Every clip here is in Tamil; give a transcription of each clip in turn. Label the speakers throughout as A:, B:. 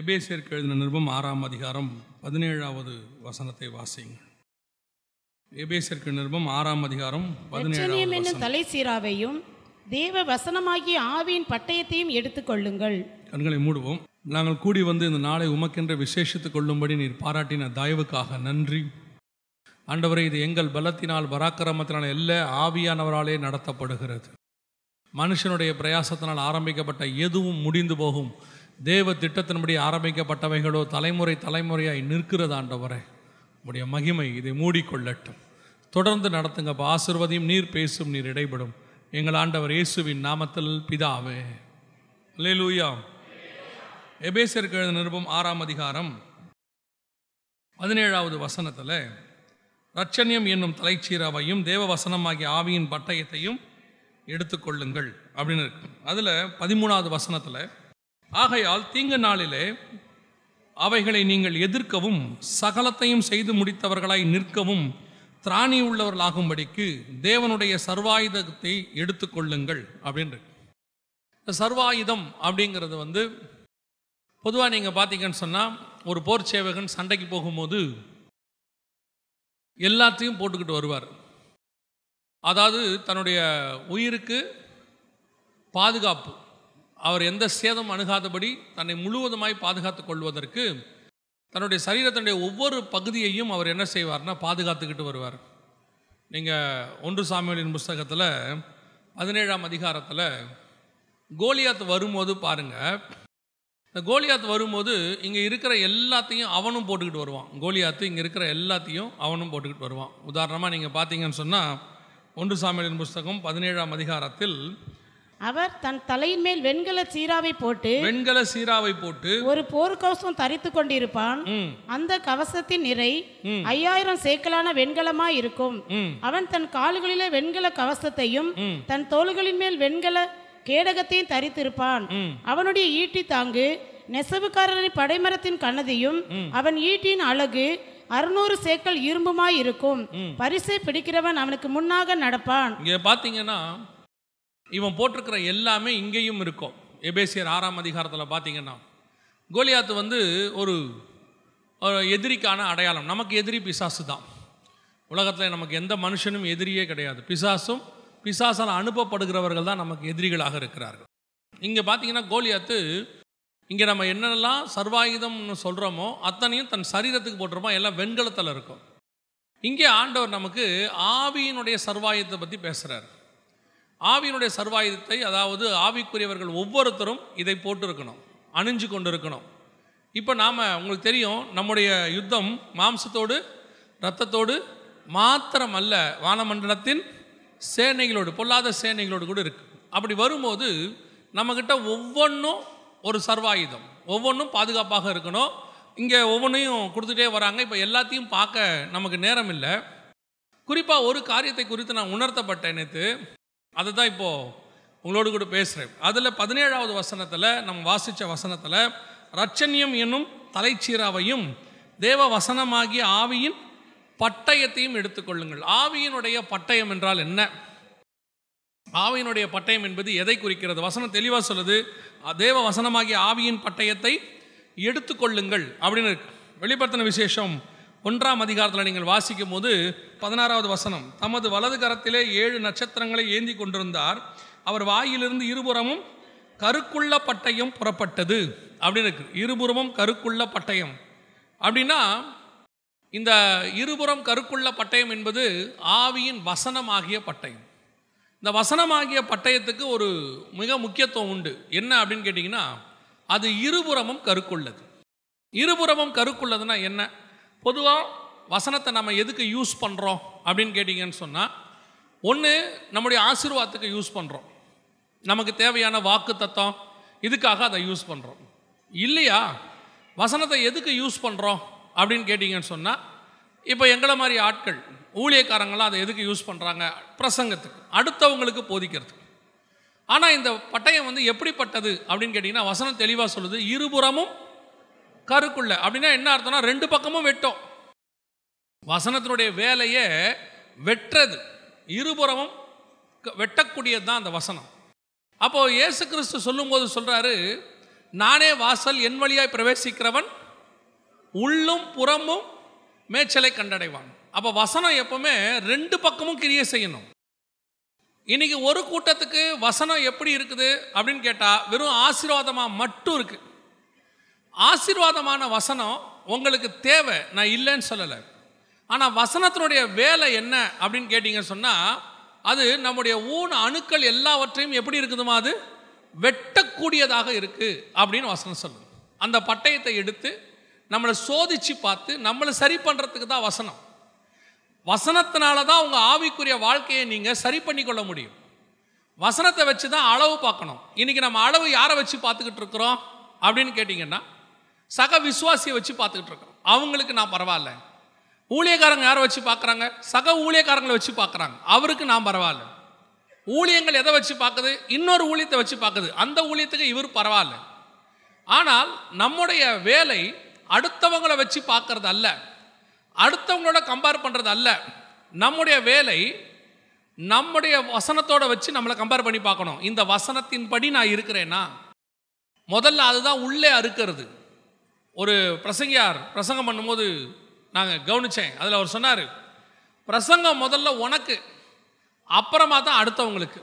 A: எபேசியருக்கு எழுதின நிருபம் ஆறாம் அதிகாரம் பதினேழாவது வசனத்தை வாசியுங்கள். எபேசியருக்கு நிருபம் ஆறாம் அதிகாரம்
B: என்னும்
A: வசனம்.
B: தலை சீராவையும் தேவ வசனமாகிய ஆவியின் பட்டயத்தையும் எடுத்துக்கொள்ளுங்கள்.
A: கண்களை மூடுவோம். நாங்கள் கூடி வந்து இந்த நாளை உமக்கென்ற விசேஷித்துக் கொள்ளும்படி நீர் பாராட்டின தயவுக்காக நன்றி. ஆண்டவரே இது எங்கள் பலத்தினால் பராக்கிரமத்தினால் அல்ல ஆவியானவராலே நடத்தப்படுகிறது. மனுஷனுடைய பிரயாசத்தினால் ஆரம்பிக்கப்பட்ட எதுவும் முடிந்து போகும். தேவ திட்டத்தின்படி ஆரம்பிக்கப்பட்டவைகளோ தலைமுறை தலைமுறையாய் நிற்கிறது ஆண்டவரே. உடைய மகிமை இதை மூடிக்கொள்ளட்டும். தொடர்ந்து நடத்துங்க அப்போ ஆசிர்வதியும் நீர் பேசும் நீர் இடைபடும். எங்கள் ஆண்டவர் இயேசுவின் நாமத்தில் பிதாவே. அல்லேலூயா எபேசியருக்கு எழுதின நிருபம் ஆறாம் அதிகாரம் பதினேழாவது வசனத்தில் ரட்சண்யம் என்னும் தலைச்சீராவையும் தேவ வசனமாகிய ஆவியின் பட்டயத்தையும் எடுத்துக்கொள்ளுங்கள் அப்படின்னு இருக்கு. அதில் பதிமூணாவது வசனத்தில் ஆகையால் தீங்கு நாளிலே அவைகளை நீங்கள் எதிர்க்கவும் சகலத்தையும் செய்து முடித்தவர்களாய் நிற்கவும் திராணி உள்ளவர்களாகும்படிக்கு தேவனுடைய சர்வாயுதத்தை எடுத்துக்கொள்ளுங்கள் அப்படின்னு சர்வாயுதம் அப்படிங்கிறது வந்து பொதுவாக நீங்கள் பார்த்தீங்கன்னு சொன்னால் ஒரு போர் சேவகன் சண்டைக்கு போகும்போது எல்லாத்தையும் போட்டுக்கிட்டு வருவார். அதாவது தன்னுடைய உயிருக்கு பாதுகாப்பு. அவர் எந்த சேதம் அணுகாதபடி தன்னை முழுவதுமாய் பாதுகாத்துக் கொள்வதற்கு தன்னுடைய சரீரத்தினுடைய ஒவ்வொரு பகுதியையும் அவர் என்ன செய்வார்னா பாதுகாத்துக்கிட்டு வருவார். நீங்கள் ஒன்று சாமியலின் புஸ்தகத்தில் பதினேழாம் அதிகாரத்தில் கோலியாத் வரும்போது பாருங்கள் இந்த கோலியாத் வரும்போது இங்கே இருக்கிற எல்லாத்தையும் அவனும் போட்டுக்கிட்டு வருவான். கோலியாத்து இங்கே இருக்கிற எல்லாத்தையும் அவனும் போட்டுக்கிட்டு வருவான். உதாரணமாக நீங்கள் பார்த்தீங்கன்னு சொன்னால் ஒன்று சாமியலின் புஸ்தகம் பதினேழாம் அதிகாரத்தில்
B: அவர் தன் தலையின் மேல் வெண்கல சீராவை போட்டு
A: வெண்கல சீராவை போட்டு
B: ஒரு போர்க்கவசம் தரித்து கொண்டிருப்பான். அந்த கவசத்தின் நிறை ஐயாயிரம் சேக்கலான வெண்கலமாய் இருக்கும். அவன் தன் கால்களிலே வெண்கல கவசத்தையும். தன் தோள்களின் மேல் வெண்கல கேடகத்தையும் தரித்திருப்பான். அவனுடைய ஈட்டி தாங்கு நெசவுக்காரரின் படைமரத்தின் கண்ணதியும் அவன் ஈட்டின் அழகு அறுநூறு சேக்கல் இரும்புமாய் இருக்கும். பரிசை பிடிக்கிறவன் அவனுக்கு முன்னாக நடப்பான்.
A: இங்கே பார்த்தீங்கன்னா இவன் போட்டிருக்கிற எல்லாமே இங்கேயும் இருக்கும். எபேசியர் ஆறாம் அதிகாரத்தில் பார்த்தீங்கன்னா கோலியாத்து வந்து ஒரு எதிரிக்கான அடையாளம். நமக்கு எதிரி பிசாசு தான். உலகத்தில் நமக்கு எந்த மனுஷனும் எதிரியே கிடையாது. பிசாசும் பிசாசால் அனுப்பப்படுகிறவர்கள் தான் நமக்கு எதிரிகளாக இருக்கிறார்கள். இங்கே பார்த்தீங்கன்னா கோலியாத்து இங்கே நம்ம என்னென்னலாம் சர்வாயுதம்னு சொல்கிறோமோ அத்தனையும் தன் சரீரத்துக்கு போட்டிருப்போம் எல்லாம் வெண்கலத்தில் இருக்கும். இங்கே ஆண்டவர் நமக்கு ஆவியினுடைய சர்வாயுதத்தை பற்றி பேசுகிறார் ஆவியினுடைய சர்வாயுதத்தை அதாவது ஆவிக்குரியவர்கள் ஒவ்வொருத்தரும் இதை போட்டிருக்கணும் அணிஞ்சு கொண்டு இருக்கணும் இப்போ நாம் உங்களுக்கு தெரியும் நம்முடைய யுத்தம் மாம்சத்தோடு இரத்தத்தோடு மாத்திரம் அல்ல வானமண்டலத்தின் சேனைகளோடு பொல்லாத சேனைகளோடு கூட இருக்குது அப்படி வரும்போது நம்மக்கிட்ட ஒவ்வொன்றும் ஒரு சர்வாயுதம் ஒவ்வொன்றும் பாதுகாப்பாக இருக்கணும். இங்கே ஒவ்வொன்றையும் கொடுத்துட்டே வராங்க இப்போ எல்லாத்தையும் பார்க்க நமக்கு நேரம் இல்லை குறிப்பாக ஒரு காரியத்தை குறித்து நான் உணர்த்தப்பட்டேன் நேற்று அதை தான் இப்போது உங்களோடு கூட பேசுகிறேன் அதில் பதினேழாவது வசனத்தில் நம்ம வாசித்த வசனத்தில் ரச்சன்யம் என்னும் தலைச்சீராவையும் தேவ வசனமாகிய ஆவியின் பட்டயத்தையும் எடுத்துக்கொள்ளுங்கள் ஆவியினுடைய பட்டயம் என்றால் என்ன? ஆவியினுடைய பட்டயம் என்பது எதை குறிக்கிறது? வசனம் தெளிவாக சொல்லுது தேவ வசனமாகிய ஆவியின் பட்டயத்தை எடுத்துக்கொள்ளுங்கள் அப்படின்னு இருக்கு. வெளிப்படுத்தின விசேஷம் ஒன்றாம் அதிகாரத்தில் நீங்கள் வாசிக்கும் போது பதினாறாவது வசனம் தமது வலது கரத்திலே ஏழு நட்சத்திரங்களை ஏந்தி கொண்டிருந்தார். அவர் வாயிலிருந்து இருபுறமும் கருக்குள்ள பட்டயம் புறப்பட்டது. அப்படின்னு இருக்கு. இருபுறமும் கருக்குள்ள பட்டயம். அப்படின்னா இந்த இருபுறம் கருக்குள்ள பட்டயம் என்பது ஆவியின் வசனமாகிய பட்டயம். இந்த வசனமாகிய பட்டயத்துக்கு ஒரு மிக முக்கியத்துவம் உண்டு. என்ன அப்படின்னு கேட்டிங்கன்னா அது இருபுறமும் கருக்குள்ளது. இருபுறமும் கருக்குள்ளதுன்னா என்ன? பொதுவாக வசனத்தை நம்ம எதுக்கு யூஸ் பண்ணுறோம் அப்படின்னு கேட்டிங்கன்னு சொன்னால் ஒன்று நம்முடைய ஆசீர்வாதத்துக்கு யூஸ் பண்ணுறோம் நமக்கு தேவையான வாக்கு தத்துவம் இதுக்காக அதை யூஸ் பண்ணுறோம் இல்லையா? வசனத்தை எதுக்கு யூஸ் பண்ணுறோம் அப்படின்னு கேட்டிங்கன்னு சொன்னால் இப்போ எங்களை மாதிரி ஆட்கள் ஊழியக்காரங்களாம் அதை எதுக்கு யூஸ் பண்ணுறாங்க பிரசங்கத்துக்கு அடுத்தவங்களுக்கு போதிக்கிறதுக்கு. ஆனால் இந்த பட்டயம் வந்து எப்படிப்பட்டது அப்படின்னு கேட்டிங்கன்னா வசனம் தெளிவாக சொல்லுது இருபுறமும் கருக்குள்ள. அப்படின்னா என்ன அர்த்தம்னா ரெண்டு பக்கமும் வெட்டும். வசனத்தினுடைய வேலையை வெட்டுறது இருபுறமும் வெட்டக்கூடியது தான் அந்த வசனம். அப்போ இயேசு கிறிஸ்து சொல்லும்போது சொல்கிறாரு நானே வாசல் என் வழியாய் பிரவேசிக்கிறவன் உள்ளும் புறமும் மேய்ச்சலை கண்டடைவான். அப்போ வசனம் எப்பவுமே ரெண்டு பக்கமும் கிரியை செய்யணும். இன்னைக்கு ஒரு கூட்டத்துக்கு வசனம் எப்படி இருக்குது அப்படின்னு கேட்டால் வெறும் ஆசீர்வாதமாக மட்டும் இருக்குது ஆசீர்வாதமான வசனம் உங்களுக்கு தேவை. நான் இல்லைன்னு சொல்லலை. ஆனால் வசனத்தினுடைய வேலை என்ன அப்படின்னு கேட்டிங்க சொன்னால் அது நம்முடைய ஊன் அணுக்கள் எல்லாவற்றையும் எப்படி இருக்குதுமா அது? வெட்டக்கூடியதாக இருக்குது அப்படின்னு வசனம் சொல்லுது. அந்த பட்டயத்தை எடுத்து நம்மளை சோதிச்சு பார்த்து நம்மளை சரி பண்ணுறதுக்கு தான் வசனம். வசனத்தினால தான் உங்கள் ஆவிக்குரிய வாழ்க்கையை நீங்கள் சரி பண்ணி கொள்ள முடியும். வசனத்தை வச்சு தான் அளவு பார்க்கணும். இன்னைக்கு நம்ம அளவு யாரை வச்சு பார்த்துக்கிட்டு இருக்கிறோம் அப்படின்னு கேட்டிங்கன்னா சக விசுவாசியை வச்சு பார்த்துக்கிட்டு இருக்கிறோம் அவங்களுக்கு நான் பரவாயில்ல. ஊழியக்காரங்க யாரை வச்சு பார்க்குறாங்க? சக ஊழியக்காரங்களை வச்சு பார்க்குறாங்க. அவருக்கு நான் பரவாயில்ல. ஊழியங்கள் எதை வச்சு பார்க்குது? இன்னொரு ஊழியத்தை வச்சு பார்க்குது. அந்த ஊழியத்துக்கு இவர் பரவாயில்ல. ஆனால் நம்முடைய வேலை அடுத்தவங்களை வச்சு பார்க்கறது அல்ல. அடுத்தவங்களோட கம்பேர் பண்ணுறது அல்ல. நம்முடைய வேலை நம்முடைய வசனத்தோட வச்சு நம்மளை கம்பேர் பண்ணி பார்க்கணும். இந்த வசனத்தின்படி நான் இருக்கிறேன்னா முதல்ல அதுதான் உள்ளே அறுக்கிறது. ஒரு பிரசங்கியார் பிரசங்கம் பண்ணும்போது நாங்கள் கவனித்தேன் அதில் அவர் சொன்னார் பிரசங்கம் முதல்ல உனக்கு அப்புறமா தான் அடுத்தவங்களுக்கு.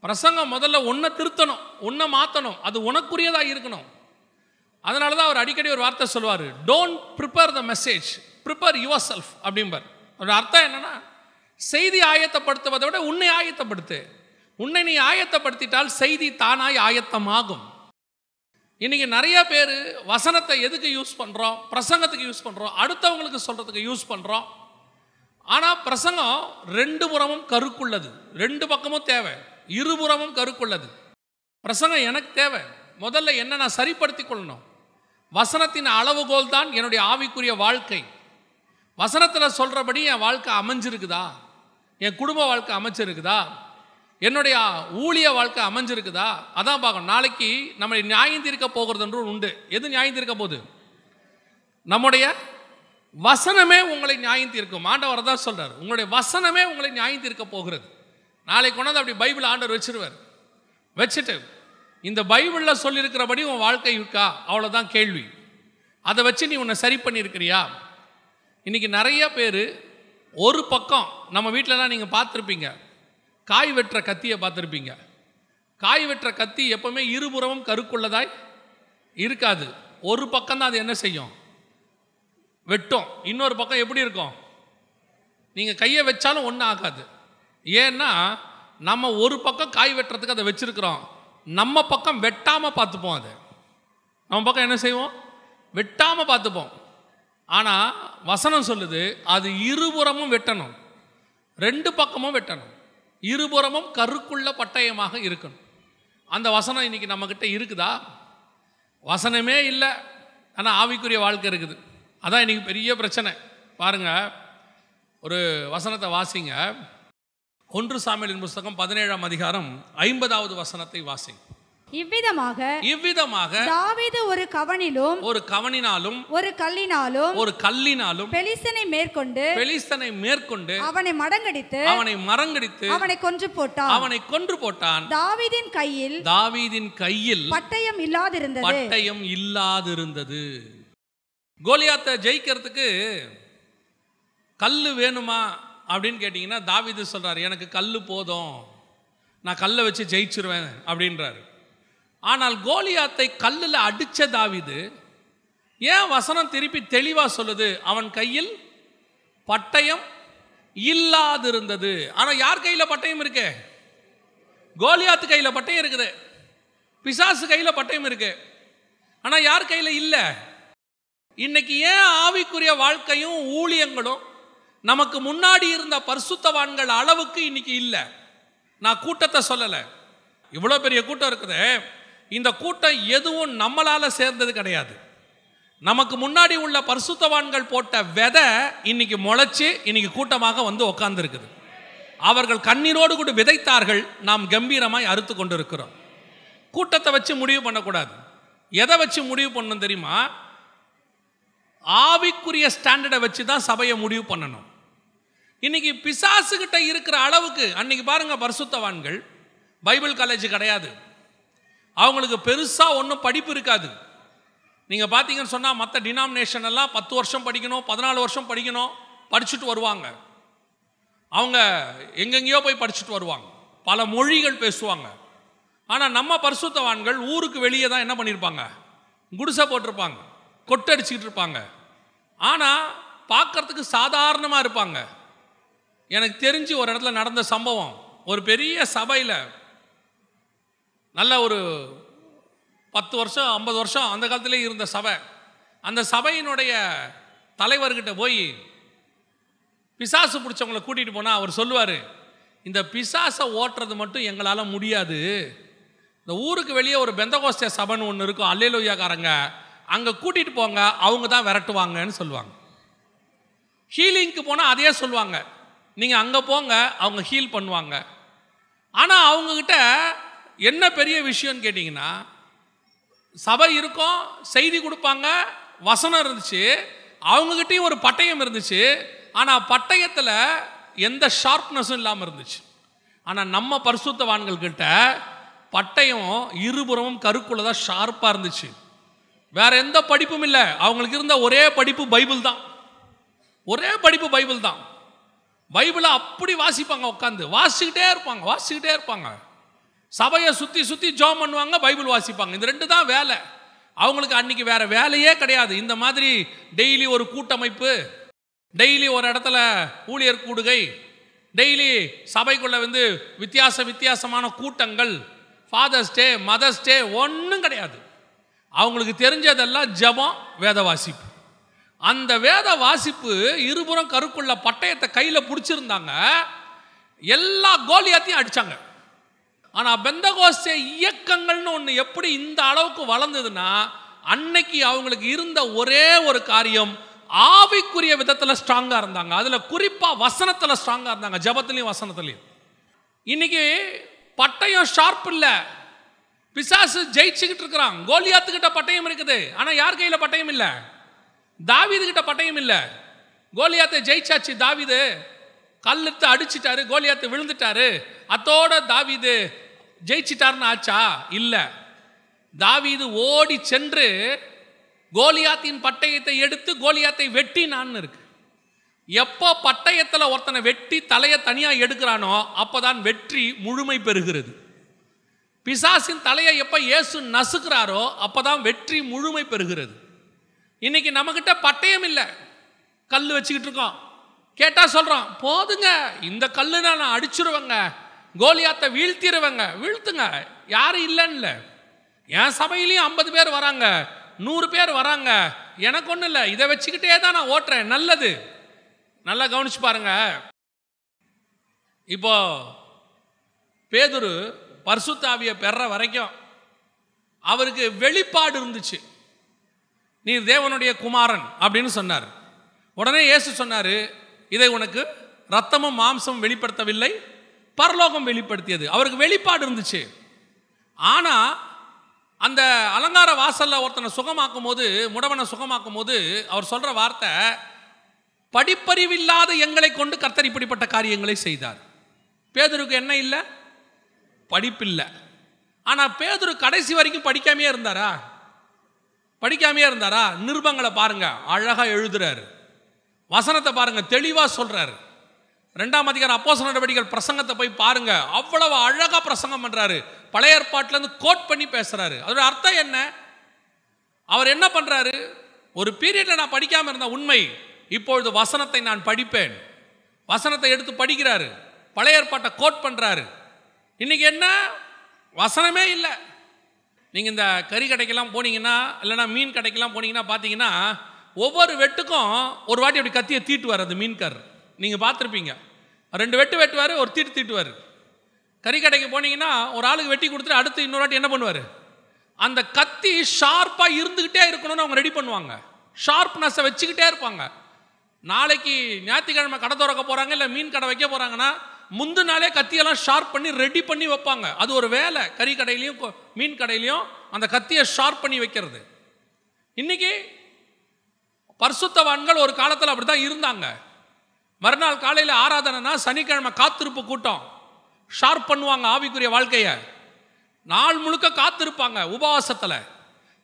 A: பிரசங்கம் முதல்ல ஒன்றை திருத்தணும் ஒன்றை மாற்றணும் அது உனக்குரியதாக இருக்கணும். அதனால தான் அவர் அடிக்கடி ஒரு வார்த்தை சொல்லுவார் don't prepare the message prepare yourself அப்படிம்பார். அதோட அர்த்தம் என்னன்னா செய்தி ஆயத்தப்படுத்துவதை விட உன்னை ஆயத்தப்படுத்து. உன்னை நீ ஆயத்தப்படுத்திட்டால் செய்தி தானாய் ஆயத்தமாகும். இன்றைக்கி நிறைய பேர் வசனத்தை எதுக்கு யூஸ் பண்ணுறோம் பிரசங்கத்துக்கு யூஸ் பண்ணுறோம் அடுத்தவங்களுக்கு சொல்கிறதுக்கு யூஸ் பண்ணுறோம் ஆனால் பிரசங்கம் ரெண்டு புறமும் கருக்குள்ளது. ரெண்டு பக்கமும் தேவை. இருபுறமும் கருக்குள்ளது. பிரசங்கம் எனக்கு தேவை. முதல்ல என்ன நான் சரிப்படுத்தி கொள்ளணும். வசனத்தின் அளவுகோல் தான் என்னுடைய ஆவிக்குரிய வாழ்க்கை. வசனத்தில் சொல்கிறபடி என் வாழ்க்கை அமைஞ்சிருக்குதா? என் குடும்ப வாழ்க்கை அமைச்சிருக்குதா என்னுடைய ஊழிய வாழ்க்கை அமைஞ்சிருக்குதா? அதான் பார்க்கணும். நாளைக்கு நம்ம நியாயம் தீர்க்க போகிறதுன்ற உண்டு. எது நியாயம் தீர்க்க போகுது? நம்முடைய வசனமே உங்களை நியாயம் தீர்க்கும். ஆண்டவர் தான் சொல்கிறார் உங்களுடைய வசனமே உங்களை நியாயம் தீர்க்க போகிறது. நாளைக்கு கொண்டாந்து அப்படி பைபிள் ஆண்டவர் வச்சிருவார். வச்சுட்டு இந்த பைபிளில் சொல்லியிருக்கிறபடி உன் வாழ்க்கை இருக்கா? அவ்வளோதான் கேள்வி. அதை வச்சு நீ உன்னை சரி பண்ணியிருக்கிறியா? இன்னைக்கு நிறைய பேர் ஒரு பக்கம் நம்ம வீட்டிலலாம் நீங்கள் பார்த்துருப்பீங்க. காய் வெட்டுற கத்தியை பார்த்துருப்பீங்க. காய் வெட்டுற கத்தி எப்பவுமே இருபுறமும் கருக்குள்ளதாய் இருக்காது. ஒரு பக்கம் தான் அது என்ன செய்யும்? வெட்டும். இன்னொரு பக்கம் எப்படி இருக்கும்? நீங்கள் கையை வச்சாலும் ஒன்றும் ஆகாது. ஏன்னா நம்ம ஒரு பக்கம் காய் வெட்டுறதுக்கு அதை வச்சுருக்குறோம். நம்ம பக்கம் வெட்டாமல் பார்த்துப்போம் அதை. நம்ம பக்கம் என்ன செய்வோம்? வெட்டாமல் பார்த்துப்போம். ஆனால் வசனம் சொல்லுது அது இருபுறமும் வெட்டணும். ரெண்டு பக்கமும் வெட்டணும். இருபுறமும் கருக்குள்ள பட்டயமாக இருக்கணும். அந்த வசனம் இன்னைக்கு நம்மக்கிட்ட இருக்குதா? வசனமே இல்லை. ஆனால் ஆவிக்குரிய வாழ்க்கை இருக்குது. அதான் இன்னைக்கு பெரிய பிரச்சனை. பாருங்க ஒரு வசனத்தை வாசிங்க. ஒன்று சாமியலின் புஸ்தகம் பதினேழாம் அதிகாரம் ஐம்பதாவது வசனத்தை வாசிங்க.
C: இவ்விதமாக
A: இவ்விதமாக
C: தாவீது ஒரு கவனிலும்
A: ஒரு கவனினாலும்
C: ஒரு கல்லினாலும்
A: ஒரு கல்லினாலும்
C: பெலிசனை மேற்கொண்டு
A: பெலிஸ்தனை மேற்கொண்டு
C: அவனை மடங்கடித்து
A: அவனை மரங்கடித்து
C: அவனை கொன்று போட்டான்.
A: அவனை கொன்று போட்டான்.
C: தாவீதின் கையில்
A: தாவீதின் கையில்
C: பட்டயம் இல்லாதிருந்தது.
A: பட்டயம் இல்லாதிருந்தது. கோலியாத்தை ஜெயிக்கிறதுக்கு கல் வேணுமா அப்படின்னு கேட்டிங்கன்னா தாவீது சொல்றாரு எனக்கு கல் போதும். நான் கல்லை வச்சு ஜெயிச்சிருவேன் அப்படின்றாரு. ஆனால் கோலியாத்தை கல்லில் அடித்த தாவிது ஏன் வசனம் திருப்பி தெளிவாக சொல்லுது? அவன் கையில் பட்டயம் இல்லாதிருந்தது. ஆனால் யார் கையில் பட்டயம் இருக்கு? கோலியாத்து கையில் பட்டயம் இருக்குது. பிசாசு கையில் பட்டயம் இருக்கு. ஆனால் யார் கையில் இல்லை? இன்னைக்கு ஏன் ஆவிக்குரிய வாழ்க்கையும் ஊழியங்களும் நமக்கு முன்னாடி இருந்த பரிசுத்தவான்கள் அளவுக்கு இன்னைக்கு இல்லை? நான் கூட்டத்தை சொல்லலை. இவ்வளோ பெரிய கூட்டம் இருக்குது. இந்த கூட்டம் எதுவும் நம்மளால் சேர்ந்தது கிடையாது. நமக்கு முன்னாடி உள்ள பரிசுத்தவான்கள் போட்ட விதை இன்னைக்கு முளைச்சி இன்னைக்கு கூட்டமாக வந்து உக்காந்துருக்குது. அவர்கள் கண்ணீரோடு கூட விதைத்தார்கள் நாம் கம்பீரமாய் அறுத்து கொண்டு இருக்கிறோம் கூட்டத்தை வச்சு முடிவு பண்ணக்கூடாது. எதை வச்சு முடிவு பண்ணணும் தெரியுமா? ஆவிக்குரிய ஸ்டாண்டர்டை வச்சு தான் சபையை முடிவு பண்ணணும். இன்னைக்கு பிசாசுகிட்ட இருக்கிற அளவுக்கு அன்னைக்கு பாருங்க பரிசுத்தவான்கள் பைபிள் காலேஜ் கிடையாது. அவங்களுக்கு பெருசாக ஒன்றும் படிப்பு இருக்காது. நீங்கள் பார்த்தீங்கன்னு சொன்னால் மற்ற டினாமினேஷன் எல்லாம் பத்து வருஷம் படிக்கணும் பதினாலு வருஷம் படிக்கணும் படிச்சுட்டு வருவாங்க. அவங்க எங்கெங்கேயோ போய் படிச்சுட்டு வருவாங்க. பல மொழிகள் பேசுவாங்க. ஆனால் நம்ம பரிசுத்தவான்கள் ஊருக்கு வெளியே தான் என்ன பண்ணியிருப்பாங்க குடிசை போட்டிருப்பாங்க. கொட்டடிச்சிக்கிட்டு இருப்பாங்க. ஆனால் பார்க்கறதுக்கு சாதாரணமாக இருப்பாங்க. எனக்கு தெரிஞ்சு ஒரு இடத்துல நடந்த சம்பவம். ஒரு பெரிய சபையில் நல்ல ஒரு பத்து வருஷம் ஐம்பது வருஷம் அந்த காலத்திலே இருந்த சபை. அந்த சபையினுடைய தலைவர்கிட்ட போய் பிசாசு பிடிச்சவங்களை கூட்டிகிட்டு போனால் அவர் சொல்லுவார் இந்த பிசாசை ஓட்டுறது மட்டும் எங்களால் முடியாது. இந்த ஊருக்கு வெளியே ஒரு பெந்தகோஸ்திய சபைன்னு ஒன்று இருக்கும் அல்லேலோயாக்காரங்க. அங்கே கூட்டிகிட்டு போங்க அவங்க தான் விரட்டுவாங்கன்னு சொல்லுவாங்க. ஹீலிங்க்கு போனால் அதே சொல்லுவாங்க. நீங்கள் அங்கே போங்க அவங்க ஹீல் பண்ணுவாங்க. ஆனால் அவங்கக்கிட்ட என்ன பெரிய விஷயம்னு கேட்டிங்கன்னா சபை இருக்கும் செய்தி கொடுப்பாங்க வசனம் இருந்துச்சு அவங்கக்கிட்டேயும் ஒரு பட்டயம் இருந்துச்சு ஆனால் பட்டயத்தில் எந்த ஷார்ப்னஸும் இல்லாமல் இருந்துச்சு. ஆனால் நம்ம பரிசுத்தவான்கள் கிட்ட பட்டயம் இருபுறமும் கருக்குள்ள தான் ஷார்ப்பாக இருந்துச்சு. வேற எந்த படிப்பும் இல்லை. அவங்களுக்கு இருந்த ஒரே படிப்பு பைபிள் தான். ஒரே படிப்பு பைபிள் தான். பைபிளை அப்படி வாசிப்பாங்க உட்காந்து வாசிக்கிட்டே இருப்பாங்க வாசிக்கிட்டே இருப்பாங்க. சபையை சுற்றி சுற்றி ஜோம் பண்ணுவாங்க பைபிள் வாசிப்பாங்க. இந்த ரெண்டு தான் வேலை. அவங்களுக்கு அன்னைக்கு வேற வேலையே கிடையாது. இந்த மாதிரி டெய்லி ஒரு கூட்டமைப்பு டெய்லி ஒரு இடத்துல ஊழியர் கூடுகை டெய்லி சபைக்குள்ள வந்து வித்தியாச வித்தியாசமான கூட்டங்கள் ஃபாதர்ஸ் டே மதர்ஸ் டே ஒன்றும் கிடையாது. அவங்களுக்கு தெரிஞ்சதெல்லாம் ஜெபம் வேத வாசிப்பு. அந்த வேத வாசிப்பு இருபுறம் கருக்குள்ள பட்டயத்தை கையில் பிடிச்சிருந்தாங்க. எல்லா கோலியாத்தையும் அடிச்சாங்க. ஆனால் பெந்தகோஸ்தே இயக்கங்கள்னு ஒன்று எப்படி இந்த அளவுக்கு வளர்ந்ததுன்னா அன்னைக்கு அவங்களுக்கு இருந்த ஒரே ஒரு காரியம் ஆவிக்குரிய விதத்தில் ஸ்ட்ராங்காக இருந்தாங்க. அதில் குறிப்பாக வசனத்தில் ஸ்ட்ராங்காக இருந்தாங்க. ஜபத்துலேயும் வசனத்துலையும். இன்னைக்கு பட்டயம் ஷார்ப் இல்லை. பிசாசு ஜெயிச்சுக்கிட்டு இருக்கிறான். கோலியாத்துக்கிட்ட பட்டயம் இருக்குது. ஆனால் யார் கையில் பட்டயம் இல்லை? தாவீது கிட்ட பட்டயம் இல்லை. கோலியாத்தை ஜெயிச்சாச்சு தாவீது. கல்லுத்து அடிச்சிட்டாரு கோலியாத்து விழுந்துட்டாரு. அத்தோட தாவிது ஜெயிச்சிட்டாருன்னு ஆச்சா? இல்லை. தாவிது ஓடி சென்று கோலியாத்தின் பட்டயத்தை எடுத்து கோலியாத்தை வெட்டினான்னு இருக்கு. எப்போ பட்டயத்தில் ஒருத்தனை வெட்டி தலையை தனியாக எடுக்கிறானோ அப்போதான் வெற்றி முழுமை பெறுகிறது. பிசாசின் தலையை எப்போ இயேசு நசுக்கிறாரோ அப்போதான் வெற்றி முழுமை பெறுகிறது. இன்னைக்கு நம்மக்கிட்ட பட்டயம் இல்லை. கல் வச்சுக்கிட்டு இருக்கோம். கேட்டால் சொல்கிறோம் போதுங்க இந்த கல்லுனா நான் அடிச்சிருவேங்க. கோலியாத்தை வீழ்த்திடுவேங்க வீழ்த்துங்க. யாரும் இல்லைன்னு இல்லை என் சபையிலையும் ஐம்பது பேர் வராங்க. நூறு பேர் வராங்க. எனக்கு ஒன்றும் இல்லை. இதை வச்சுக்கிட்டே தான் நான் ஓட்டுறேன். நல்லது. நல்லா கவனிச்சு பாருங்க. இப்போ பேதுரு பர்சுத்தாவியை பெற வரைக்கும் அவருக்கு வெளிப்பாடு இருந்துச்சு. நீர் தேவனுடைய குமாரன் அப்படின்னு சொன்னார். உடனே இயேசு சொன்னார் இதை உனக்கு ரத்தமும் மாம்சமும் வெளிப்படுத்தவில்லை பரலோகம் வெளிப்படுத்தியது. அவருக்கு வெளிப்பாடு இருந்துச்சு. ஆனால் அந்த அலங்கார வாசலில் ஒருத்தனை சுகமாக்கும் போது முடவனை சுகமாக்கும் போது அவர் சொல்கிற வார்த்தை படிப்பறிவில்லாத எங்களை கொண்டு கர்த்தர் இப்படிப்பட்ட காரியங்களை செய்தார். பேதுருக்கு என்ன இல்லை? படிப்பில்லை. ஆனால் பேதுரு கடைசி வரைக்கும் படிக்காமையே இருந்தாரா? படிக்காமையே இருந்தாரா? நிருபங்களை பாருங்கள் அழகாக எழுதுறாரு. வசனத்தை பாருங்க தெளிவா சொல்றாரு. ரெண்டாம் அதிகாரம் அப்போச நடவடிக்கைகள் பிரசங்கத்தை போய் பாருங்க. அவ்வளவு அழகா பிரசங்கம் பண்றாரு. பழைய ஏற்பாட்டிலேருந்து கோட் பண்ணி பேசுறாரு. அதோட அர்த்தம் என்ன? அவர் என்ன பண்றாரு? ஒரு பீரியட்ல நான் படிக்காம இருந்த உண்மை. இப்பொழுது வசனத்தை நான் படிப்பேன். வசனத்தை எடுத்து படிக்கிறாரு. பழைய ஏற்பாட்டை கோட் பண்றாரு. இன்னைக்கு என்ன? வசனமே இல்லை. நீங்கள் இந்த கறி கடைக்கெல்லாம் போனீங்கன்னா இல்லைன்னா மீன் கடைக்கெல்லாம் போனீங்கன்னா பார்த்தீங்கன்னா ஒவ்வொரு வெட்டுக்கும் ஒரு வாட்டி அப்படி கத்தியை தீட்டுவார் அந்த மீன்கார் நீங்கள் பார்த்துருப்பீங்க. ரெண்டு வெட்டு வெட்டுவார் ஒரு தீட்டு தீட்டுவார். கறி கடைக்கு போனீங்கன்னா ஒரு ஆளுக்கு வெட்டி கொடுத்துட்டு அடுத்து இன்னொரு வாட்டி என்ன பண்ணுவார்? அந்த கத்தி ஷார்ப்பாக இருந்துக்கிட்டே இருக்கணும்னு அவங்க ரெடி பண்ணுவாங்க. ஷார்ப்னஸை வச்சுக்கிட்டே இருப்பாங்க. நாளைக்கு ஞாயிற்றுக்கிழமை கடை திறக்க போகிறாங்க இல்லை மீன் கடை வைக்க போகிறாங்கன்னா முந்து நாளே கத்தியெல்லாம் ஷார்ப் பண்ணி ரெடி பண்ணி வைப்பாங்க. அது ஒரு வேலை. கறி கடையிலையும் மீன் கடையிலையும் அந்த கத்தியை ஷார்ப் பண்ணி வைக்கிறது. இன்னைக்கு பர்சுத்தவான்கள் ஒரு காலத்தில் அப்படி தான் இருந்தாங்க. மறுநாள் காலையில் ஆராதனைனா சனிக்கிழமை காத்திருப்பு கூட்டம். ஷார்ப் பண்ணுவாங்க ஆவிக்குரிய வாழ்க்கையை. நாள் முழுக்க காத்திருப்பாங்க உபவாசத்தில்.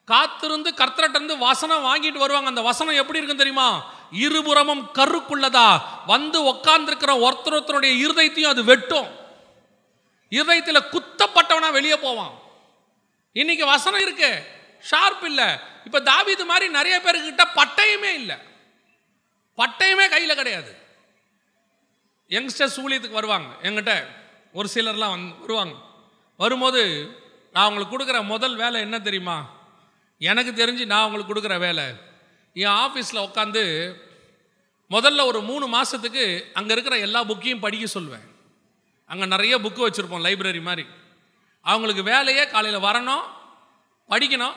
A: காத்திருந்து கர்த்தர்கிட்ட வசனம் வாங்கிட்டு வருவாங்க. அந்த வசனம் எப்படி இருக்கும் தெரியுமா? இருபுறமும் கருக்குள்ளதா. வந்து உக்காந்துருக்கிற ஒருத்தர் ஒருத்தருடைய இருதயத்தையும் அது வெட்டும். இருதயத்தில் குத்தப்பட்டவனா வெளியே போவான். இன்னைக்கு வசனம் இருக்கு. ஷார்ப் இல்லை. இப்போ தாவிது மாதிரி நிறைய பேருக்கிட்ட பட்டயமே இல்லை. பட்டயமே கையில் கிடையாது. யங்ஸ்டர்ஸ் ஊழியத்துக்கு வருவாங்க. எங்கிட்ட ஒரு சிலர்லாம் வந்து வருவாங்க. வரும்போது நான் அவங்களுக்கு கொடுக்குற முதல் வேலை என்ன தெரியுமா? எனக்கு தெரிஞ்சு நான் அவங்களுக்கு கொடுக்குற வேலை. என் ஆஃபீஸில் உட்காந்து முதல்ல ஒரு மூணு மாதத்துக்கு அங்கே இருக்கிற எல்லா புக்கையும் படிக்க சொல்லுவேன் அங்கே நிறைய புக்கு வச்சுருப்போம் லைப்ரரி மாதிரி. அவங்களுக்கு வேலையே காலையில் வரணும் படிக்கணும்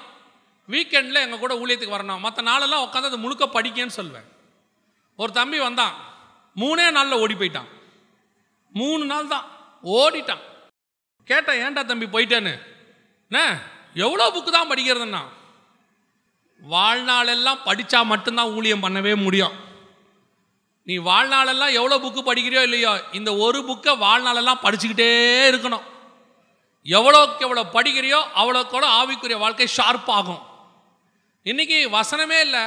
A: வீக்கெண்டில் எங்கள் கூட ஊழியத்துக்கு வரணும். மற்ற நாளெல்லாம் உட்காந்து அது முழுக்க படிக்கன்னு சொல்லுவேன் ஒரு தம்பி வந்தான். மூணே நாளில் ஓடி போயிட்டான். மூணு நாள் தான் ஓடிட்டான். கேட்டேன் ஏன்டா தம்பி போயிட்டேன்னு? என்ன? எவ்வளோ புக்கு தான் படிக்கிறதுன்னா? வாழ்நாளெல்லாம் படித்தா மட்டும்தான் ஊழியம் பண்ணவே முடியும். நீ வாழ்நாளெல்லாம் எவ்வளோ புக்கு படிக்கிறியோ இல்லையோ இந்த ஒரு புக்கை வாழ்நாளெல்லாம் படிச்சுக்கிட்டே இருக்கணும். எவ்வளோக்கு எவ்வளோ படிக்கிறியோ அவ்வளோக்கோட ஆவிக்குரிய வாழ்க்கை ஷார்ப் ஆகும். இன்னைக்கு வசனமே இல்லை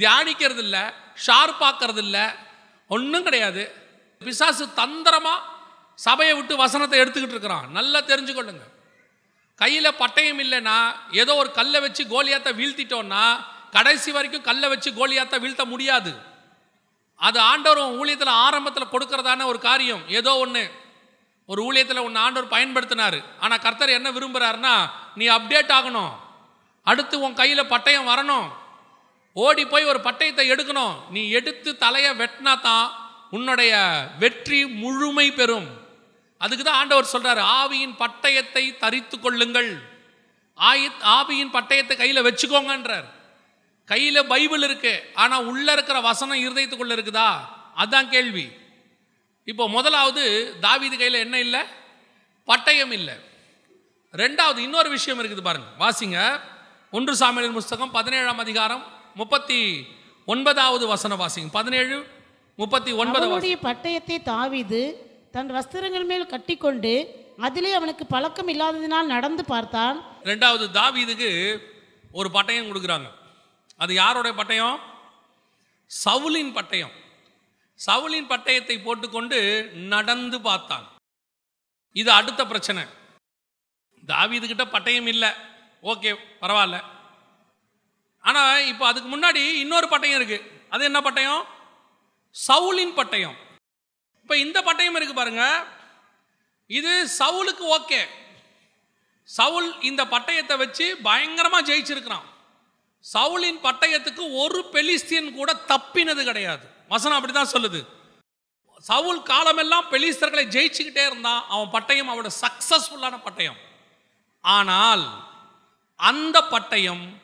A: தியானிக்கிறது இல்லை ஷார்ப்பாக்கிறது இல்லை ஒன்றும் கிடையாது. பிசாசு தந்திரமாக சபையை விட்டு வசனத்தை எடுத்துக்கிட்டு இருக்கிறான். நல்லா தெரிஞ்சுக்கொள்ளுங்க. கையில் பட்டயம் இல்லைன்னா ஏதோ ஒரு கல்லை வச்சு கோலியாத்தை வீழ்த்திட்டோன்னா கடைசி வரைக்கும் கல்லை வச்சு கோலியாத்தை வீழ்த்த முடியாது. அது ஆண்டவர் ஊழியத்தில் ஆரம்பத்தில் கொடுக்கறதான ஒரு காரியம். ஏதோ ஒன்று ஒரு ஊழியத்தில் ஒன்று ஆண்டவர் பயன்படுத்தினார். ஆனால் கர்த்தர் என்ன விரும்புகிறாருன்னா நீ அப்டேட் ஆகணும். அடுத்து உன் கையில் பட்டயம் வரணும். ஓடி போய் ஒரு பட்டயத்தை எடுக்கணும். நீ எடுத்து தலையை வெட்டினா தான் உன்னுடைய வெற்றி முழுமை பெறும். அதுக்கு தான் ஆண்டவர் சொல்கிறார் ஆவியின் பட்டயத்தை தரித்து கொள்ளுங்கள். ஆயி ஆவியின் பட்டயத்தை கையில் வச்சுக்கோங்கன்றார். கையில் பைபிள் இருக்கு ஆனால் உள்ளே இருக்கிற வசனம் இருதயத்துக்குள்ளே இருக்குதா? அதான் கேள்வி. இப்போ முதலாவது தாவீது கையில் என்ன இல்லை? பட்டயம் இல்லை. ரெண்டாவது இன்னொரு விஷயம் இருக்குது பாருங்க வாசிங்க. ஒன்று சாமியலின் புஸ்தகம் பதினேழாம் அதிகாரம் முப்பத்தி ஒன்பதாவது வசன வாசிங்க. பதினேழு முப்பத்தி ஒன்பது
B: பட்டயத்தை தாவீது தன் வஸ்திரங்கள் மேல் கட்டிக்கொண்டு அதிலே அவனுக்கு பழக்கம் இல்லாததினால் நடந்து பார்த்தான்.
A: ரெண்டாவது தாவீதுக்கு ஒரு பட்டயம் கொடுக்குறாங்க. அது யாருடைய பட்டயம்? சவுலின் பட்டயம். சவுலின் பட்டயத்தை போட்டுக்கொண்டு நடந்து பார்த்தான். இது அடுத்த பிரச்சனை. தாவீது கிட்ட பட்டயம் இல்லை. ஓகே பரவாயில்ல. ஆனால் இப்போ அதுக்கு முன்னாடி இன்னொரு பட்டயம் இருக்கு. அது என்ன பட்டயம்? சவுலின் பட்டயம். இப்போ இந்த பட்டயம் இருக்கு பாருங்க. இது சவுலுக்கு ஓகே. சவுல் இந்த பட்டயத்தை வச்சு பயங்கரமாக ஜெயிச்சிருக்கிறான். சவுலின் பட்டயத்துக்கு ஒரு பெலிஸ்தியன் கூட தப்பினது கிடையாது. வசனம் அப்படிதான் சொல்லுது. சவுல் காலமெல்லாம் பெலிஸ்தர்களை ஜெயிச்சுக்கிட்டே இருந்தான். அவன் பட்டயம் அவனோட சக்சஸ்ஃபுல்லான பட்டயம். ஆனால் அந்த பட்டயம்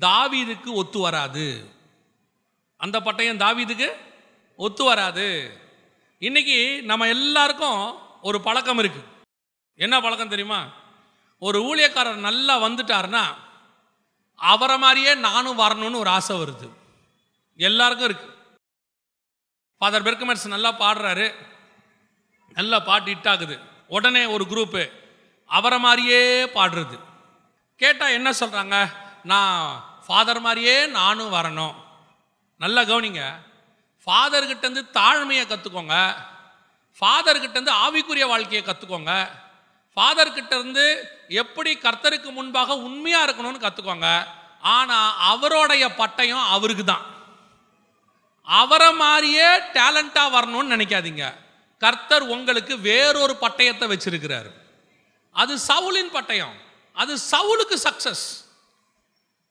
A: தாவீதுக்கு ஒத்து வராது. அந்த பட்டயம் தாவீதுக்கு ஒத்து வராது. இன்னைக்கு நம்ம எல்லாருக்கும் ஒரு பழக்கம் இருக்கு. என்ன பழக்கம் தெரியுமா? ஒரு ஊழியக்காரர் நல்லா வந்துட்டார்னா அவரை மாதிரியே நானும் வரணும்னு ஒரு ஆசை வருது. எல்லாருக்கும் இருக்கு. ஃபாதர் பெர்கமர்ஸ் நல்லா பாடுறாரு. நல்லா பாட்டு ஹிட் ஆகுது. உடனே ஒரு குரூப்பு அவரை மாதிரியே பாடுறது. கேட்டால் என்ன சொல்கிறாங்க நான் ஃபாதர் மாதிரியே நானும் வரணும். நல்லா கவனிங்க. ஃபாதர்கிட்டேருந்து தாழ்மையை கற்றுக்கோங்க ஃபாதர்கிட்டேருந்து ஆவிக்குரிய வாழ்க்கையை கற்றுக்கோங்க ஃபாதர்கிட்டேருந்து எப்படி கர்த்தருக்கு முன்பாக உண்மையாக இருக்கணும்னு கற்றுக்கோங்க ஆனால் அவருடைய பட்டயம் அவருக்கு தான். அவரை மாதிரியே டேலண்ட்டாக வரணும்னு நினைக்காதீங்க. கர்த்தர் உங்களுக்கு வேறொரு பட்டயத்தை வச்சிருக்கிறாரு. அது சவுலின் பட்டயம். அது சவுலுக்கு சக்சஸ்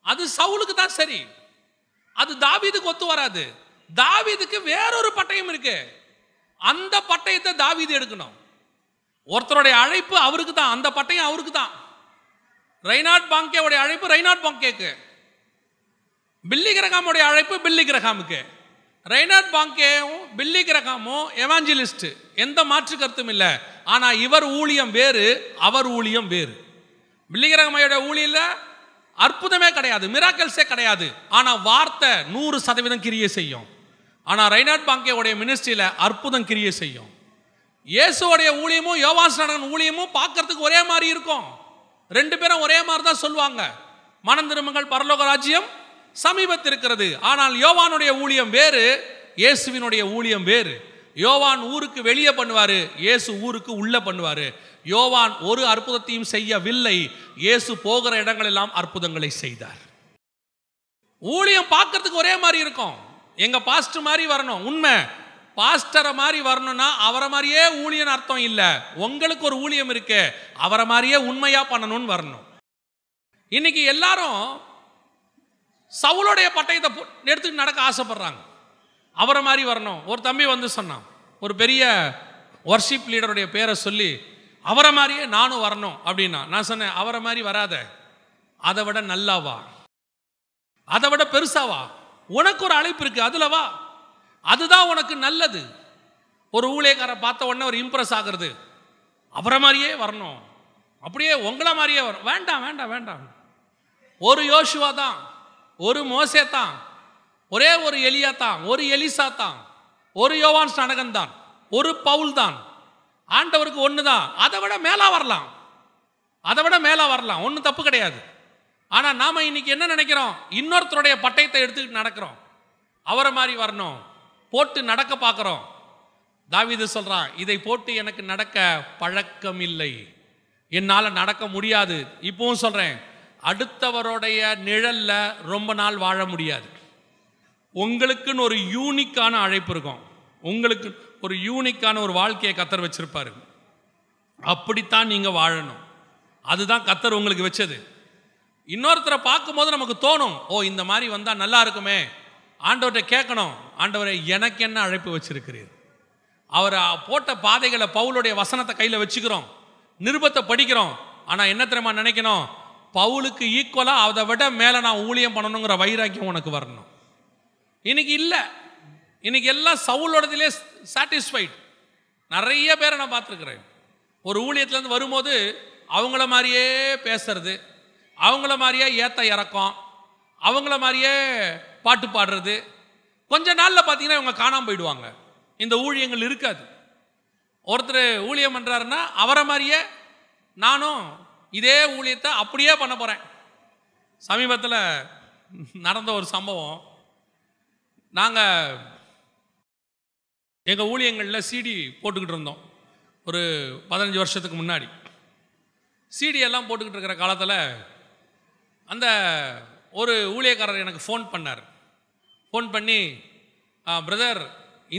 A: அது சவுலுக்கு தான் சரி. அது தாவீதுக்கு ஒத்து வராது. தாவீதுக்கு வேறொரு பட்டயம் இருக்கு. அந்த பட்டயத்தை தாவீது எடுக்கணும். ஒருத்தருடைய அழைப்பு அவருக்கு தான். அந்த பட்டயம் அவருக்கு தான். ரைனாட் பாங்கேவுடைய அழைப்பு ரைனாட் பாங்கேக்கு. பில்லி கிரகாமுடைய அழைப்பு பில்லி கிரகாமுக்கு. ரெய்னாட் பாங்கேவும் பில்லி கிரகாமும் எவாஞ்சலிஸ்ட் எந்த மாற்று கருத்தும் இல்லை. ஆனால் இவர் ஊழியம் வேறு அவர் ஊழியம் வேறு. பில்லி கிரகமையோட ஊழியில் அற்புதமே கிடையாது மிராக்கல்ஸே கிடையாது. ஆனால் வார்த்தை நூறு சதவீதம் கிரியை செய்யும். ஆனால் ரெய்னாட் பாங்கேவுடைய மினிஸ்ட்ரியில் அற்புதம் கிரியை செய்யும். இயேசுவோடைய ஊழியமும் யோவான்ஸ்நாதன் ஊழியமும் பார்க்கறதுக்கு ஒரே மாதிரி இருக்கும். ரெண்டு பேரும் ஒரே மாதிரி தான் சொல்லுவாங்க. மனம் திரும்புங்கள் பரலோக ராஜ்யம் சமீபத்திருக்கிறது. ஆனால் யோவானுடைய ஊழியம் வேறு இயேசுவினுடைய ஊழியம் வேறு. யோவான் ஊருக்கு வெளியே பண்ணுவார் இயேசு ஊருக்கு உள்ளே பண்ணுவார். யோவான் ஒரு அற்புதத்தையும் செய்யவில்லை. இயேசு போகிற இடங்களெல்லாம் அற்புதங்களை செய்தார். ஊழியம் பார்க்கறதுக்கு ஒரே மாதிரி இருக்கும். எங்க பாஸ்டர் மாதிரி வரணும். உண்மை. பாஸ்டரை மாதிரி வரணும்னா அவரை மாதிரியே ஊழியன் அர்த்தம் இல்லை. உங்களுக்கு ஒரு ஊழியம் இருக்கு. அவரை மாதிரியே உண்மையா பண்ணணும்னு வரணும். இன்னைக்கு எல்லாரும் சவுளுடைய பட்டயத்தை எடுத்துட்டு நடக்க ஆசைப்படுறாங்க. அவரை மாதிரி வரணும். ஒரு தம்பி வந்து சொன்னான். ஒரு பெரிய ஒர்ஷிப் லீடருடைய பேரை சொல்லி அவரை மாதிரியே நானும் வரணும் அப்படின்னா நான் சொன்னேன் அவரை மாதிரி வராத. அதை விட நல்லா வா. அதை விட பெருசா வா. உனக்கு ஒரு அழைப்பு இருக்கு அதில் வா. அதுதான் உனக்கு நல்லது. ஒரு ஊழியக்காரை பார்த்த உடனே ஒரு இம்ப்ரெஸ் ஆகிறது. அவரை மாதிரியே வரணும். அப்படியே உங்களை மாதிரியே வரும் வேண்டாம் வேண்டாம் வேண்டாம். ஒரு யோசுவா தான். ஒரு மோசே தான். ஒரே ஒரு எலியா தான். ஒரு எலிசா தான். ஒரு யோவான் ஸ்நானகன் தான். ஒரு பவுல் தான். ஆண்டவருக்கு ஒன்று தான் அதை விட மேலா வரலாம். அதை விட மேலாக வரலாம். ஒன்றும் தப்பு கிடையாது. ஆனால் நாம் இன்னைக்கு என்ன நினைக்கிறோம்? இன்னொருத்தருடைய பட்டயத்தை எடுத்துக்கிட்டு நடக்கிறோம். அவரை மாதிரி வரணும். போட்டு நடக்க பார்க்குறோம். தாவிது சொல்கிறான் இதை போட்டு எனக்கு நடக்க பழக்கம் இல்லை என்னால் நடக்க முடியாது. இப்பவும் சொல்கிறேன் அடுத்தவருடைய நிழலில் ரொம்ப நாள் வாழ முடியாது. உங்களுக்குன்னு ஒரு யூனிக்கான அழைப்பு இருக்கும். உங்களுக்கு ஒரு யூனிக்கான ஒரு வாழ்க்கையை கத்தர் வச்சுருப்பார். அப்படித்தான் நீங்கள் வாழணும். அதுதான் கத்தர் உங்களுக்கு வச்சது. இன்னொருத்தரை பார்க்கும்போது நமக்கு தோணும் ஓ இந்த மாதிரி வந்தால் நல்லா இருக்குமே. ஆண்டவர்கிட்ட கேட்கணும். ஆண்டவரை எனக்கு என்ன அழைப்பு வச்சிருக்கிறீர்? அவரை போட்ட பாதைகளை பவுலுடைய வசனத்தை கையில் வச்சுக்கிறோம். நிருபத்தை படிக்கிறோம். ஆனால் என்ன தெரியுமா நினைக்கணும்? பவுலுக்கு ஈக்குவலாக அதை விட மேலே நான் ஊழியம் பண்ணணுங்கிற வைராக்கியம் உனக்கு வரணும். இன்னைக்கு இல்லை. இன்னைக்கு எல்லாம் சவுலோடதுலே சாட்டிஸ்ஃபைட் நிறைய பேரை நான் பார்த்துருக்குறேன். ஒரு ஊழியத்துலேருந்து வரும்போது அவங்கள மாதிரியே பேசுறது அவங்கள மாதிரியே ஏத்த இறக்கம் அவங்கள மாதிரியே பாட்டு பாடுறது. கொஞ்ச நாளில் பார்த்தீங்கன்னா இவங்க காணாமல் போயிடுவாங்க. இந்த ஊழியங்கள் இருக்காது. ஒருத்தர் ஊழியம் பண்ணுறாருன்னா அவரை மாதிரியே நானும் இதே ஊழியத்தை அப்படியே பண்ண போகிறேன் சமீபத்தில் நடந்த ஒரு சம்பவம். நாங்கள் எங்கள் ஊழியங்களில் சிடி போட்டுக்கிட்டு இருந்தோம். ஒரு பதினஞ்சு வருஷத்துக்கு முன்னாடி. சிடி எல்லாம் போட்டுக்கிட்டு இருக்கிற காலத்தில் அந்த ஒரு ஊழியக்காரர் எனக்கு ஃபோன் பண்ணார். ஃபோன் பண்ணி பிரதர்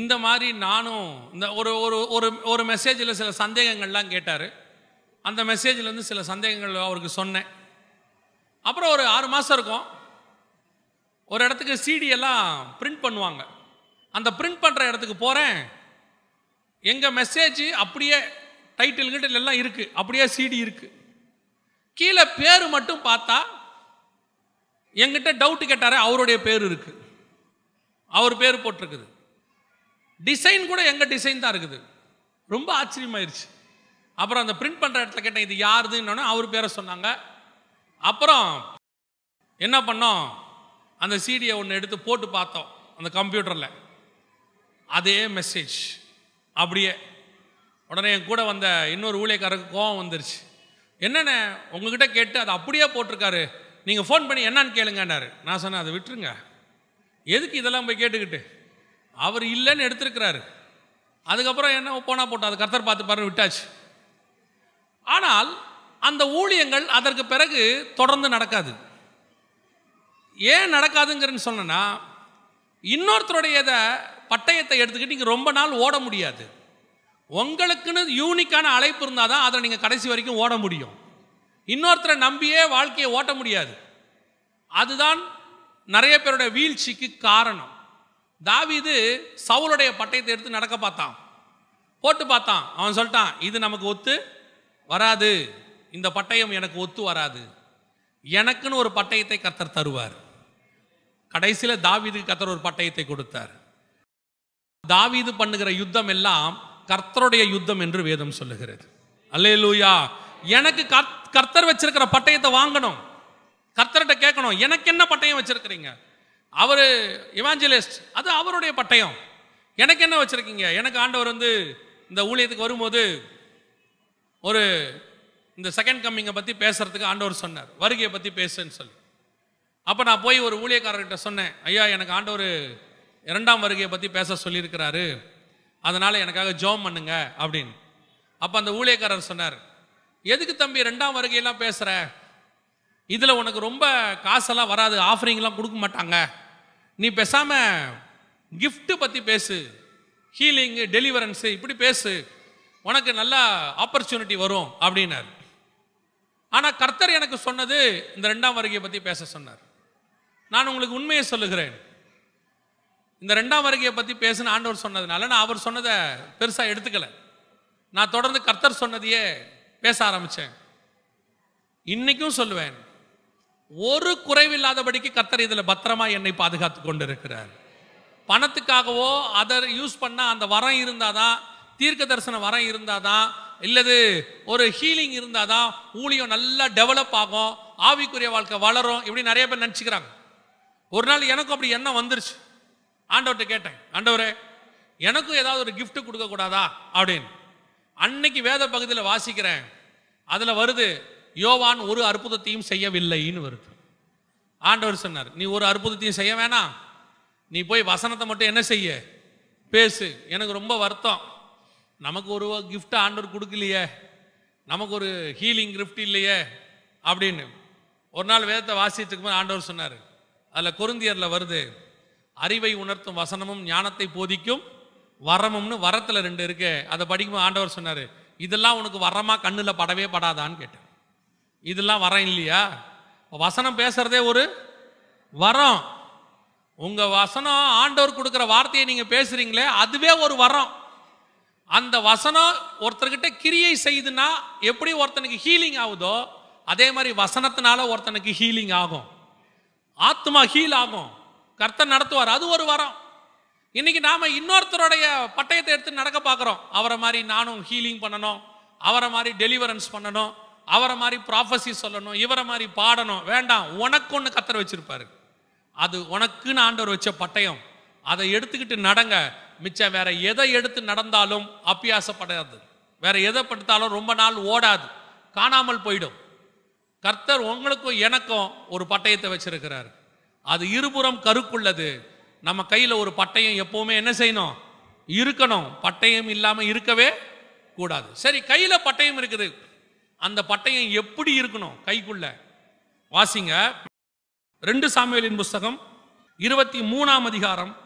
A: இந்த மாதிரி நானும் இந்த ஒரு ஒரு ஒரு ஒரு மெசேஜில் சில சந்தேகங்கள்லாம் கேட்டார். அந்த மெசேஜ்லேருந்து சில சந்தேகங்கள் அவருக்கு சொன்னேன். அப்புறம் ஒரு ஆறு மாதம் இருக்கும். ஒரு இடத்துக்கு சிடியெல்லாம் பிரிண்ட் பண்ணுவாங்க. அந்த பிரிண்ட் பண்ணுற இடத்துக்கு போகிறேன் எங்கள் மெசேஜ் அப்படியே டைட்டில் கிட்டில் எல்லாம் இருக்குது அப்படியே சிடி இருக்குது கீழே பேர் மட்டும் பார்த்தா எங்கிட்ட டவுட் கேட்டாரே அவருடைய பேர் இருக்குது அவர் பேர் போட்டிருக்குது. டிசைன் கூட எங்கள் டிசைன் தான் இருக்குது. ரொம்ப ஆச்சரியமாயிருச்சு. அப்புறம் அந்த பிரிண்ட் பண்ணுற இடத்துல கேட்டேன் இது யாருதுன்னு அவர் பேரை சொன்னாங்க. அப்புறம் என்ன பண்ணோம்? அந்த சிடியை ஒன்று எடுத்து போட்டு பார்த்தோம் அந்த கம்ப்யூட்டரில் அதே மெசேஜ் அப்படியே உடனே என் கூட வந்த இன்னொரு ஊழியக்காரருக்கு கோவம் வந்துருச்சு. என்னென்ன உங்ககிட்ட கேட்டு அதை அப்படியே போட்டிருக்காரு. நீங்கள் ஃபோன் பண்ணி என்னான்னு கேளுங்கன்னாரு. நான் சொன்னேன் அதை விட்டுருங்க. எதுக்கு இதெல்லாம் போய் கேட்டுக்கிட்டு? அவர் இல்லைன்னு எடுத்திருக்கிறாரு. அதுக்கப்புறம் என்ன போனால் போட்டோம் அது கர்த்தர் பார்த்து பாரு விட்டாச்சு. ஆனால் அந்த ஊழியங்கள் அதற்கு பிறகு தொடர்ந்து நடக்காது. ஏன் நடக்காதுங்கிறன்னு சொன்னேன்னா இன்னொருத்தருடைய இதை பட்டயத்தை எடுத்துக்கிட்டு நீங்கள் ரொம்ப நாள் ஓட முடியாது. உங்களுக்குன்னு யூனிக்கான அழைப்பு இருந்தால் தான் அதை நீங்கள் கடைசி வரைக்கும் ஓட முடியும். இன்னொருத்தரை நம்பியே வாழ்க்கையை ஓட்ட முடியாது. அதுதான் நிறைய பேருடைய வீழ்ச்சிக்கு காரணம். தாவிது சவுளுடைய பட்டயத்தை எடுத்து நடக்க பார்த்தான். போட்டு பார்த்தான். அவன் சொல்லிட்டான் இது நமக்கு ஒத்து வராது. இந்த பட்டயம் எனக்கு ஒத்து வராது. எனக்குன்னு ஒரு பட்டயத்தை கத்தர் தருவார். கடைசியில் தாவிதுக்கு கத்தர் ஒரு பட்டயத்தை கொடுத்தார். தாவீது பண்ணுகிற யுத்தம் எல்லாம் கர்த்தருடைய யுத்தம் என்று வேதம் சொல்லுகிறது. அல்லேலூயா. எனக்கு கர்த்தர் வச்சிருக்கிற பட்டயத்தை வாங்கணும். கர்த்தர்கிட்ட கேட்கணும் எனக்கு என்ன பட்டயம் வச்சிருக்கிறீங்க? அவர் இவாஞ்சலிஸ்ட் அது அவருடைய பட்டயம். எனக்கு என்ன வச்சுருக்கீங்க? எனக்கு ஆண்டவர் வந்து இந்த ஊழியத்துக்கு வரும்போது ஒரு இந்த செகண்ட் கம்மிங்கை பற்றி பேசுறதுக்கு ஆண்டவர் சொன்னார். வருகையை பற்றி பேசுன்னு சொல்லி. அப்போ நான் போய் ஒரு ஊழியக்காரர்கிட்ட சொன்னேன் ஐயா எனக்கு ஆண்டவர் இரண்டாம் வருகையை பற்றி பேச சொல்லியிருக்கிறாரு. அதனால் எனக்காக ஜோம் பண்ணுங்க அப்படின்னு. அப்போ அந்த ஊழியக்காரர் சொன்னார் எதுக்கு தம்பி ரெண்டாம் வருகையெல்லாம் பேசுகிற இதில் உனக்கு ரொம்ப காசெல்லாம் வராது ஆஃபரிங்லாம் கொடுக்க மாட்டாங்க. நீ பேசாமல் கிஃப்ட்டு பற்றி பேசு. ஹீலிங்கு டெலிவரன்ஸு இப்படி பேசு. உனக்கு நல்ல ஆப்பர்ச்சுனிட்டி வரும் அப்படின்னார். ஆனால் கர்த்தர் எனக்கு சொன்னது இந்த ரெண்டாம் வருகையை பற்றி பேச சொன்னார். நான் உங்களுக்கு உண்மையை சொல்லுகிறேன். இந்த ரெண்டாம் வருகையை பற்றி பேசின ஆண்டவர் சொன்னதுனால நான் அவர் சொன்னதை பெருசாக எடுத்துக்கல. நான் தொடர்ந்து கர்த்தர் சொன்னதையே பேச ஆரம்பித்தேன் இன்னைக்கும் சொல்லுவேன் ஒரு குறைவில்லாதபடிக்கு கர்த்தர் இதில் பத்திரமா என்னை பாதுகாத்து கொண்டு இருக்கிறார் பணத்துக்காகவோ அதை யூஸ் பண்ண அந்த வரம் இருந்தால் தான் தீர்க்க தரிசன வரம் இருந்தால் தான் இல்லது ஒரு ஹீலிங் இருந்தால் தான் ஊழியம் நல்லா டெவலப் ஆகும் ஆவிக்குரிய வாழ்க்கை வளரும் இப்படி நிறைய பேர் நினச்சிக்கிறாங்க. ஒரு நாள் எனக்கும் அப்படி எண்ணம் வந்துருச்சு. ஆண்டவர்கிட்ட கேட்டேன் ஆண்டவரே எனக்கும் ஏதாவது ஒரு கிஃப்ட் கொடுக்க கூடாதா அப்படின்னு. அன்னைக்கு வேத பகுதியில் வாசிக்கிறேன். அதில் வருது யோவான் ஒரு அற்புதத்தையும் செய்யவில்லைன்னு வருது. ஆண்டவர் சொன்னார் நீ ஒரு அற்புதத்தையும் செய்ய வேணாம். நீ போய் வசனத்தை மட்டும் என்ன செய்ய? பேசு. எனக்கு ரொம்ப வருத்தம். நமக்கு ஒரு கிஃப்ட் ஆண்டவர் கொடுக்கலையே. நமக்கு ஒரு ஹீலிங் கிஃப்ட் இல்லையே. அப்படின்னு. ஒரு நாள் வேதத்தை வாசித்துக்கு போது ஆண்டவர் சொன்னார் அதில் கொருந்தியரில் வருது அறிவை உணர்த்தும் வசனமும் ஞானத்தை போதிக்கும் வரமும்னு வரத்தில் ரெண்டு இருக்கு. அதை படிக்கும்போது ஆண்டவர் சொன்னார் இதெல்லாம் உனக்கு வரமாக கண்ணில் படவே படாதான்னு கேட்டேன். இதெல்லாம் வரம் இல்லையா? வசனம் பேசுறதே ஒரு வரம். உங்கள் வசனம் ஆண்டவர் கொடுக்குற வார்த்தையை நீங்கள் பேசுறீங்களே அதுவே ஒரு வரம். அந்த வசனம் ஒருத்தர்கிட்ட கிரியை செய்துனா எப்படி ஒருத்தனுக்கு ஹீலிங் ஆகுதோ அதே மாதிரி வசனத்தினால ஒருத்தனுக்கு ஹீலிங் ஆகும். ஆத்மா ஹீல் ஆகும். கர்த்தர் நடத்துவார். அது ஒரு வரம். இன்னைக்கு நாம இன்னொருத்தருடைய பட்டயத்தை எடுத்து நடக்க பார்க்குறோம். அவரை மாதிரி நானும் ஹீலிங் பண்ணணும். அவரை மாதிரி டெலிவரன்ஸ் பண்ணணும். அவரை மாதிரி ப்ராஃபஸி சொல்லணும். இவரை மாதிரி பாடணும். வேண்டாம். உனக்கு ஒன்று கத்தர் வச்சிருப்பாரு. அது உனக்குன்னு ஆண்டவர் வச்ச பட்டயம். அதை எடுத்துக்கிட்டு நடங்க. மிச்சம் வேற எதை எடுத்து நடந்தாலும் அப்பியாசப்படாது வேற எதை படுத்தாலும் ரொம்ப நாள் ஓடாது. காணாமல் போயிடும். கர்த்தர் உங்களுக்கும் எனக்கும் ஒரு பட்டயத்தை வச்சிருக்கிறாரு. அது இருபுறம் கருக்குள்ளது. நம்ம கையில் ஒரு பட்டயம் எப்பவுமே என்ன செய்யணும்? இருக்கணும். பட்டயம் இல்லாமல் இருக்கவே கூடாது. சரி கையில் பட்டயம் இருக்குது. அந்த பட்டயம் எப்படி இருக்கணும்? கைக்குள்ள. வாசிங்க. ரெண்டு சாமுவேலின் புஸ்தகம் இருபத்தி மூணாம் அதிகாரம்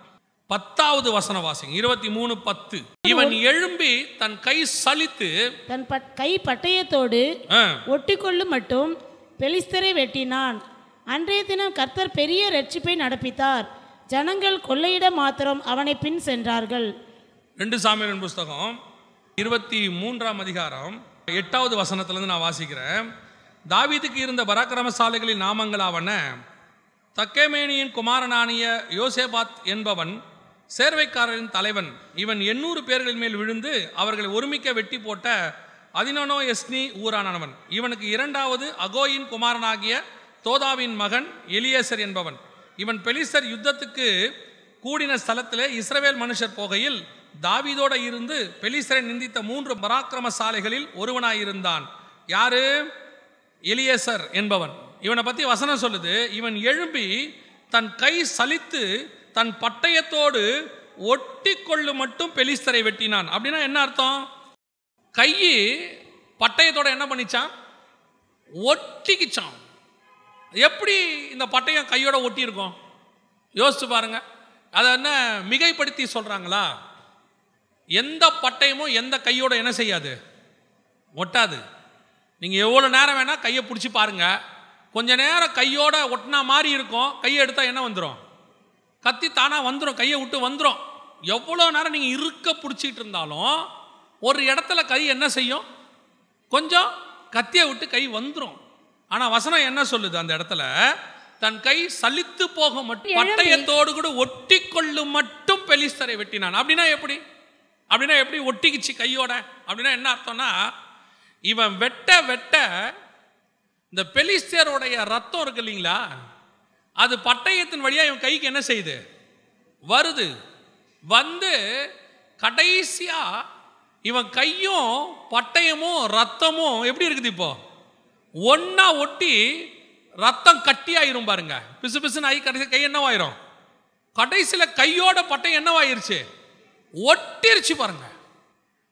A: பத்தாவது வசன வாசிங்க. இருபத்தி மூணு பத்து. இவன் எழும்பி தன் கை சலித்து
B: தன் கை பட்டயத்தோடு
A: ஆ,
B: ஒட்டிக்கொள்ளும் மட்டும் பெலிஸ்தரை வெட்டினான். அன்றைய தினம் கர்த்தர் பெரிய ரட்சிப்பை நடப்பித்தார். ஜனங்கள் கொள்ளையிட மாத்திரம் அவனை பின் சென்றார்கள்.
A: ரெண்டு சாமியலின் புஸ்தகம் இருபத்தி மூன்றாம் அதிகாரம் எட்டாவது வசனத்திலிருந்து நான் வாசிக்கிறேன். தாவீதுக்கு இருந்த பராக்கிரமசாலைகளின் நாமங்களாவன தக்கேமேனியின் குமாரனானிய யோசேபாத் என்பவன் சேர்வைக்காரரின் தலைவன். இவன் எண்ணூறு பேர்களின் மேல் விழுந்து அவர்களை ஒருமிக்க வெட்டி போட்ட அதினோனோ எஸ்னி ஊரானவன். இவனுக்கு இரண்டாவது அகோயின் குமாரனாகிய தோதாவின் மகன் எலியேசர் என்பவன். இவன் பெலிசர் யுத்தத்துக்கு கூடின ஸ்தலத்திலே இஸ்ரவேல் மனுஷர் போகையில் தாவிதோட இருந்து பெலிசரை நிந்தித்த மூன்று பராக்கிரம சாலைகளில் ஒருவனாயிருந்தான். யாரு? எலியேசர் என்பவன். இவனை பத்தி வசனம் சொல்லுது இவன் எழும்பி தன் கை சலித்து தன் பட்டயத்தோடு ஒட்டி கொள்ளு மட்டும் பெலிஸ்தரை வெட்டினான். அப்படின்னா என்ன அர்த்தம்? கை பட்டயத்தோட என்ன பண்ணிச்சான்? ஒட்டிக்கிச்சான். எப்படி இந்த பட்டயம் கையோட ஒட்டியிருக்கோம்? யோசிச்சு பாருங்க. அதை என்ன மிகைப்படுத்தி சொல்கிறாங்களா எந்த பட்டயமும் எந்த கையோட என்ன செய்யாது? ஒட்டாது. நீங்கள் எவ்வளோ நேரம் வேணால் கையை பிடிச்சி பாருங்க. கொஞ்ச நேரம் கையோட ஒட்டினா மாதிரி இருக்கும். கையை எடுத்தால் என்ன வந்துடும் கத்தி தானாக வந்துடும் கையை விட்டு வந்துடும் எவ்வளோ நேரம் நீங்கள் இருக்க பிடிச்சிட்டு இருந்தாலும் ஒரு இடத்துல கை என்ன செய்யும்? கொஞ்சம் கத்தியை விட்டு கை வந்துடும் ஆனால் வசனம் என்ன சொல்லுது அந்த இடத்துல? தன் கை சலித்து போக மட்டும் பட்டயத்தோடு கூட ஒட்டி கொள்ளும் மட்டும் பெலிஸ்தரை வெட்டினான். அப்படின்னா எப்படி? அப்படின்னா எப்படி? ஒட்டிக்கிச்சு கையோட. அப்படின்னா என்ன அர்த்தம்னா இவன் வெட்ட வெட்ட இந்த பெலிஸ்தியருடைய ரத்தம் இருக்கு இல்லைங்களா? அது பட்டயத்தின் வழியா இவன் கைக்கு என்ன செய்யுது? வருது. வந்து கடைசியா இவன் கையும் பட்டயமும் ரத்தமும் எப்படி இருக்குது இப்போ? ஒன்றா ஒட்டி ரத்தம் கட்டியாயிரும் பாருங்க. பிசு பிசுன்னு ஆகி கடைசி கை என்னவாயிரும்? கடைசியில் கையோட பட்டை என்னவாயிருச்சு? ஒட்டிருச்சு பாருங்க.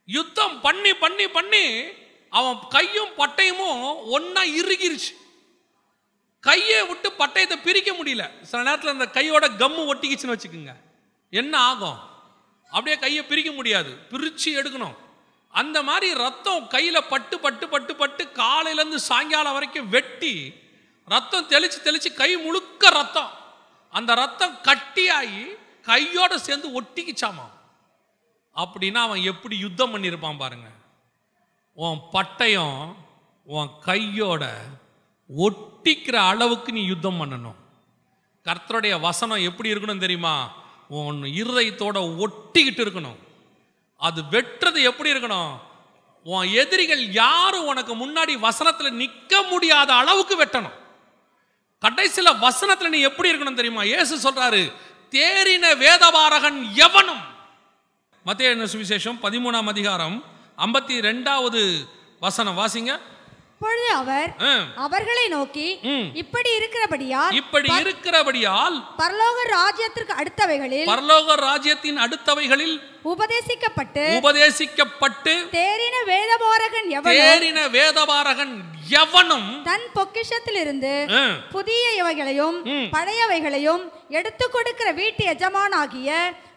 A: யுத்தம் பண்ணி பண்ணி பண்ணி அவன் கையும் பட்டயமும் ஒன்றா இறுகிருச்சு. கையை விட்டு பட்டயத்தை பிரிக்க முடியல. சில நேரத்தில் அந்த கையோட கம்மு ஒட்டிக்கிச்சுன்னு வச்சுக்கோங்க. என்ன ஆகும்? அப்படியே கையை பிரிக்க முடியாது. பிரித்து எடுக்கணும். அந்த மாதிரி ரத்தம் கையில் பட்டு பட்டு பட்டு பட்டு காலையிலேருந்து சாயங்காலம் வரைக்கும் வெட்டி ரத்தம் தெளித்து தெளித்து கை முழுக்க ரத்தம். அந்த ரத்தம் கட்டியாகி கையோட சேர்ந்து ஒட்டிக்கிச்சாமா? அப்படின்னா அவன் எப்படி யுத்தம் பண்ணியிருப்பான் பாருங்க. உன் பட்டயம் உன் கையோட ஒட்டிக்கிற அளவுக்கு நீ யுத்தம் பண்ணணும். கர்த்தருடைய வசனம் எப்படி இருக்கணும் தெரியுமா? உன் இருதயத்தோட ஒட்டிக்கிட்டு இருக்கணும். அது வெட்டுறது எப்படி இருக்கணும்? உன் எதிரிகள் யாரும் உனக்கு முன்னாடி வசனத்தில் நிற்க முடியாத அளவுக்கு வெட்டணும். கடைசியில் வசனத்தில் நீ எப்படி இருக்கணும் தெரியுமா? ஏசு சொல்றாரு தேறின வேதபாரகன் எவனும் மத்திய சுவிசேஷம்? பதிமூணாம் அதிகாரம் ஐம்பத்தி ரெண்டாவது வசனம். வாசிங்க.
C: அப்பொழுது அவர். அவர்களை நோக்கி. இப்படி இருக்கிறபடியால்
A: இப்படி இருக்கிறபடியால்
C: பரலோக ராஜ்யத்திற்கு அடுத்தவைகளில்
A: பரலோக ராஜ்யத்தின் அடுத்தவைகளில்
C: உபதேசிக்கப்பட்டு
A: உபதேசிக்கப்பட்டு
C: தேறின வேதபாரகன் எவனும்
A: தேறின வேதபாரகன் எவனும்
C: தன் பொக்கிஷத்திலிருந்து புதிய இவைகளையும். பழையவைகளையும் எடுத்து கொடுக்கிற வீட்டு எஜமானாகிய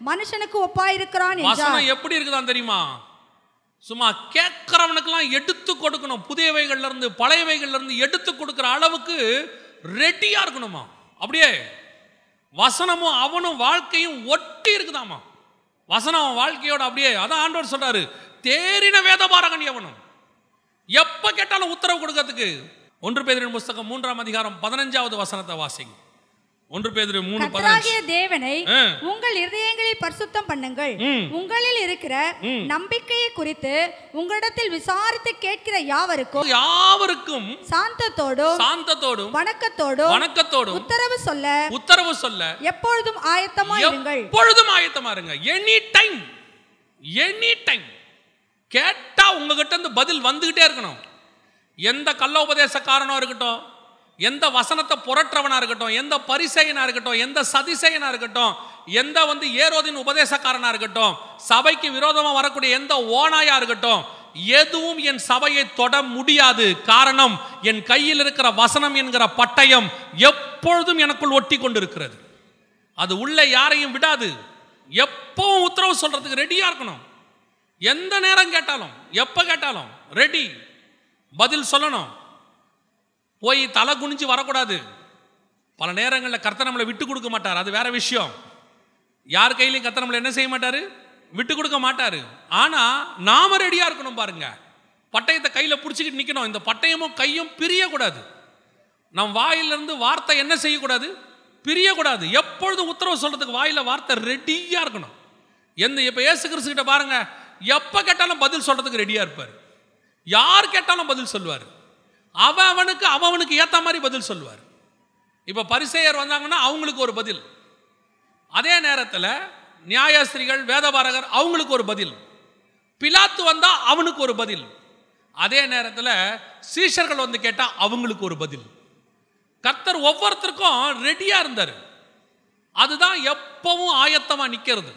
C: மனுஷனுக்கு ஒப்பாயிருக்கிறான் என்றார்
A: எப்படி இருக்குதான் தெரியுமா சும்மா கேட்கறவனுக்கெல்லாம் எடுத்து கொடுக்கணும். புதியவைகள்லேருந்து பழையவைகள்லேருந்து எடுத்து கொடுக்குற அளவுக்கு ரெடியாக இருக்கணுமா? அப்படியே. வசனமும் அவனும் வாழ்க்கையும் ஒட்டி இருக்குதாமா? வசனம் அவன் வாழ்க்கையோட அப்படியே அதான் ஆண்டவர் சொல்கிறாரு தேறின வேதபாரகன் எவனும்? எப்போ கேட்டாலும் உத்தரவு கொடுக்கறதுக்கு. ஒன்று பேரின் புஸ்தகம் மூன்றாம் அதிகாரம் பதினஞ்சாவது வசனத்தை வாசிங்க. ஒன்று பேதிரு மூணு
C: கர்த்தராகிய தேவனை. உங்கள் இருதயங்களில் பரிசுத்தம் பண்ணுங்கள். உங்களில் இருக்கிற நம்பிக்கையை குறித்து உங்களிடத்தில் விசாரித்து கேட்கிற யாவருக்கும்
A: யாவருக்கும்
C: சாந்தத்தோடும்
A: சாந்தத்தோடும்
C: வணக்கத்தோடும்
A: வணக்கத்தோடும்
C: உத்தரவு சொல்ல
A: உத்தரவு சொல்ல
C: எப்பொழுதும் ஆயத்தமா இருங்கள்.
A: எப்பொழுதும் ஆயத்தமா இருங்க. எனி டைம் எனி டைம் கேட்டா உங்ககிட்ட இருந்து பதில் வந்துகிட்டே இருக்கணும். எந்த கள்ள உபதேசக்காரனோ இருக்கட்டும் எந்த வசனத்தை புரட்டுறவனா இருக்கட்டும் எந்த பரிசெயனா இருக்கட்டும் எந்த சதிசெயனா இருக்கட்டும் எந்த வந்து ஏரோதின் உபதேசக்காரனா இருக்கட்டும் சபைக்கு விரோதமாக வரக்கூடிய எந்த ஓனாயா இருக்கட்டும் எதுவும் என் சபையை தொட முடியாது. காரணம் என் கையில் இருக்கிற வசனம் என்கிற பட்டயம் எப்பொழுதும் எனக்குள் ஒட்டி கொண்டிருக்கிறது. அது உள்ள யாரையும் விடாது. எப்பவும் உத்தரவு சொல்றதுக்கு ரெடியா இருக்கணும். எந்த நேரம் கேட்டாலும் எப்ப கேட்டாலும் ரெடி பதில் சொல்லணும். போய் தலை குனிஞ்சு வரக்கூடாது. பல நேரங்களில் கர்த்தர் நம்மளை விட்டு கொடுக்க மாட்டார். அது வேற விஷயம். யார் கையிலையும் கர்த்தர் நம்மளை என்ன செய்ய மாட்டார்? விட்டு கொடுக்க மாட்டார். ஆனால் நாம ரெடியாக இருக்கணும் பாருங்க. பட்டயத்தை கையில் பிடிச்சிக்கிட்டு நிற்கணும் இந்த பட்டயமும் கையும் பிரியக்கூடாது. நம் வாயிலிருந்து வார்த்தை என்ன செய்யக்கூடாது? பிரியக்கூடாது. எப்பொழுதும் உத்தரவு சொல்கிறதுக்கு வாயில் வார்த்தை ரெடியாக இருக்கணும். எந்த இப்போ ஏசு கிறிஸ்து பாருங்கள் எப்போ கேட்டாலும் பதில் சொல்கிறதுக்கு ரெடியாக இருப்பார். யார் கேட்டாலும் பதில் சொல்லுவார். அவன் அவனுக்கு அவனுக்கு ஏற்ற மாதிரி பதில் சொல்லுவார். இப்போ பரிசெயர் வந்தாங்கன்னா அவங்களுக்கு ஒரு பதில். அதே நேரத்தில் நியாயாஸ்திரிகள் வேதபாரகர் அவங்களுக்கு ஒரு பதில். பிலாத்து வந்தால் அவனுக்கு ஒரு பதில். அதே நேரத்தில் சீஷர்கள் வந்து கேட்டால் அவங்களுக்கு ஒரு பதில். கர்த்தர் ஒவ்வொருத்தருக்கும் ரெடியாக இருந்தார். அதுதான் எப்பவும் ஆயத்தமாக நிற்கிறது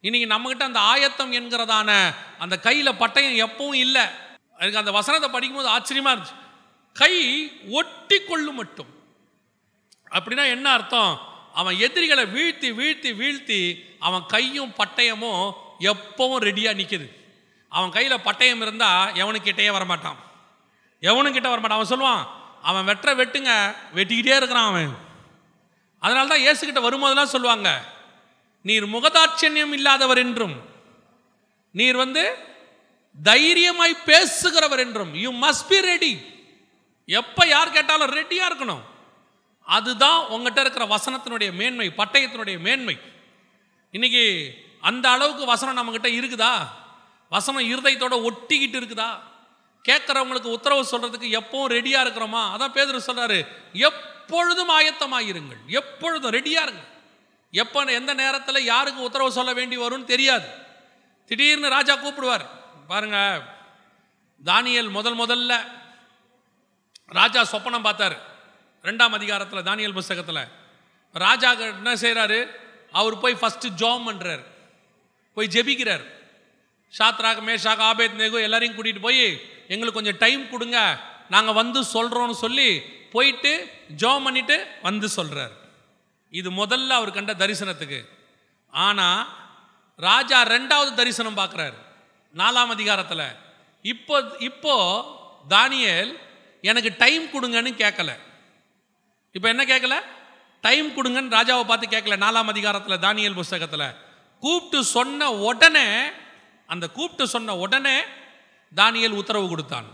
A: இன்னைக்கு நம்மகிட்ட அந்த ஆயத்தம் என்கிறதான அந்த கையில் பட்டயம் எப்பவும் இல்லை. எனக்கு அந்த வசனத்தை படிக்கும்போது ஆச்சரியமா இருந்துச்சு. கை ஒட்டி கொள்ளும் மட்டும். அப்படின்னா என்ன அர்த்தம்? அவன் எதிரிகளை வீழ்த்தி வீழ்த்தி வீழ்த்தி அவன் கையும் பட்டயமும் எப்பவும் ரெடியாக நிற்குது அவன் கையில் பட்டயம் இருந்தால் எவனுக்கிட்டேயே வரமாட்டான். எவனுக்கிட்ட வரமாட்டான்? அவன் சொல்லுவான் அவன் வெட்டுற வெட்டுங்க வெட்டிக்கிட்டே இருக்கிறான் அவன். அதனால தான் இயேசுக்கிட்ட வரும்போதெல்லாம் சொல்லுவாங்க நீர் முகதாட்சண்யம் இல்லாதவர் என்றும் நீர் வந்து தைரியமாய் பேசுகிறவர் என்றும் யூ மஸ்ட் பி ரெடி எப்போ யார் கேட்டாலும் ரெடியாக இருக்கணும். அதுதான் உங்ககிட்ட இருக்கிற வசனத்தினுடைய மேன்மை பட்டயத்தினுடைய மேன்மை. இன்னைக்கு அந்த அளவுக்கு வசனம் நம்மக்கிட்ட இருக்குதா? வசனம் இருதயத்தோட ஒட்டிக்கிட்டு இருக்குதா? கேட்குறவங்களுக்கு உத்தரவு சொல்கிறதுக்கு எப்பவும் ரெடியாக இருக்கிறோமா? அதான் பேதர் சொல்கிறாரு எப்பொழுதும் ஆயத்தமாயிருங்கள். எப்பொழுதும் ரெடியாக இருங்க எப்போ எந்த நேரத்தில் யாருக்கு உத்தரவு சொல்ல வேண்டி வரும்னு தெரியாது. திடீர்னு ராஜா கூப்பிடுவார். பாருங்க தானியல் முதல் முதல்ல ராஜா சொப்பனம் பார்த்தார். ரெண்டாம் அதிகாரத்தில் தானியல் புஸ்தகத்தில். ராஜா என்ன செய்கிறாரு அவர் போய் ஃபஸ்ட்டு ஜோம் பண்ணுறார் போய் ஜெபிக்கிறார். ஷாத்ராக் மேஷாக் ஆபேத் நேகு எல்லாரையும் கூட்டிகிட்டு போய் எங்களுக்கு கொஞ்சம் டைம் கொடுங்க. நாங்கள் வந்து சொல்கிறோன்னு சொல்லி போயிட்டு ஜோம் பண்ணிட்டு வந்து சொல்கிறார் இது முதல்ல அவர் கண்ட தரிசனத்துக்கு. ஆனால் ராஜா ரெண்டாவது தரிசனம் பார்க்குறாரு நாலாம் அதிகாரத்தில். இப்போ இப்போ தானியல் எனக்கு டைம் கொடுங்கன்னு கேட்கல இப்போ என்ன கேட்கல டைம் கொடுங்கன்னு ராஜாவை பார்த்து கேட்கல நாலாம் அதிகாரத்தில் தானியல் புஸ்தகத்தில். கூப்பிட்டு சொன்ன உடனே அந்த கூப்பிட்டு சொன்ன உடனே தானியல் உத்தரவு கொடுத்தான்.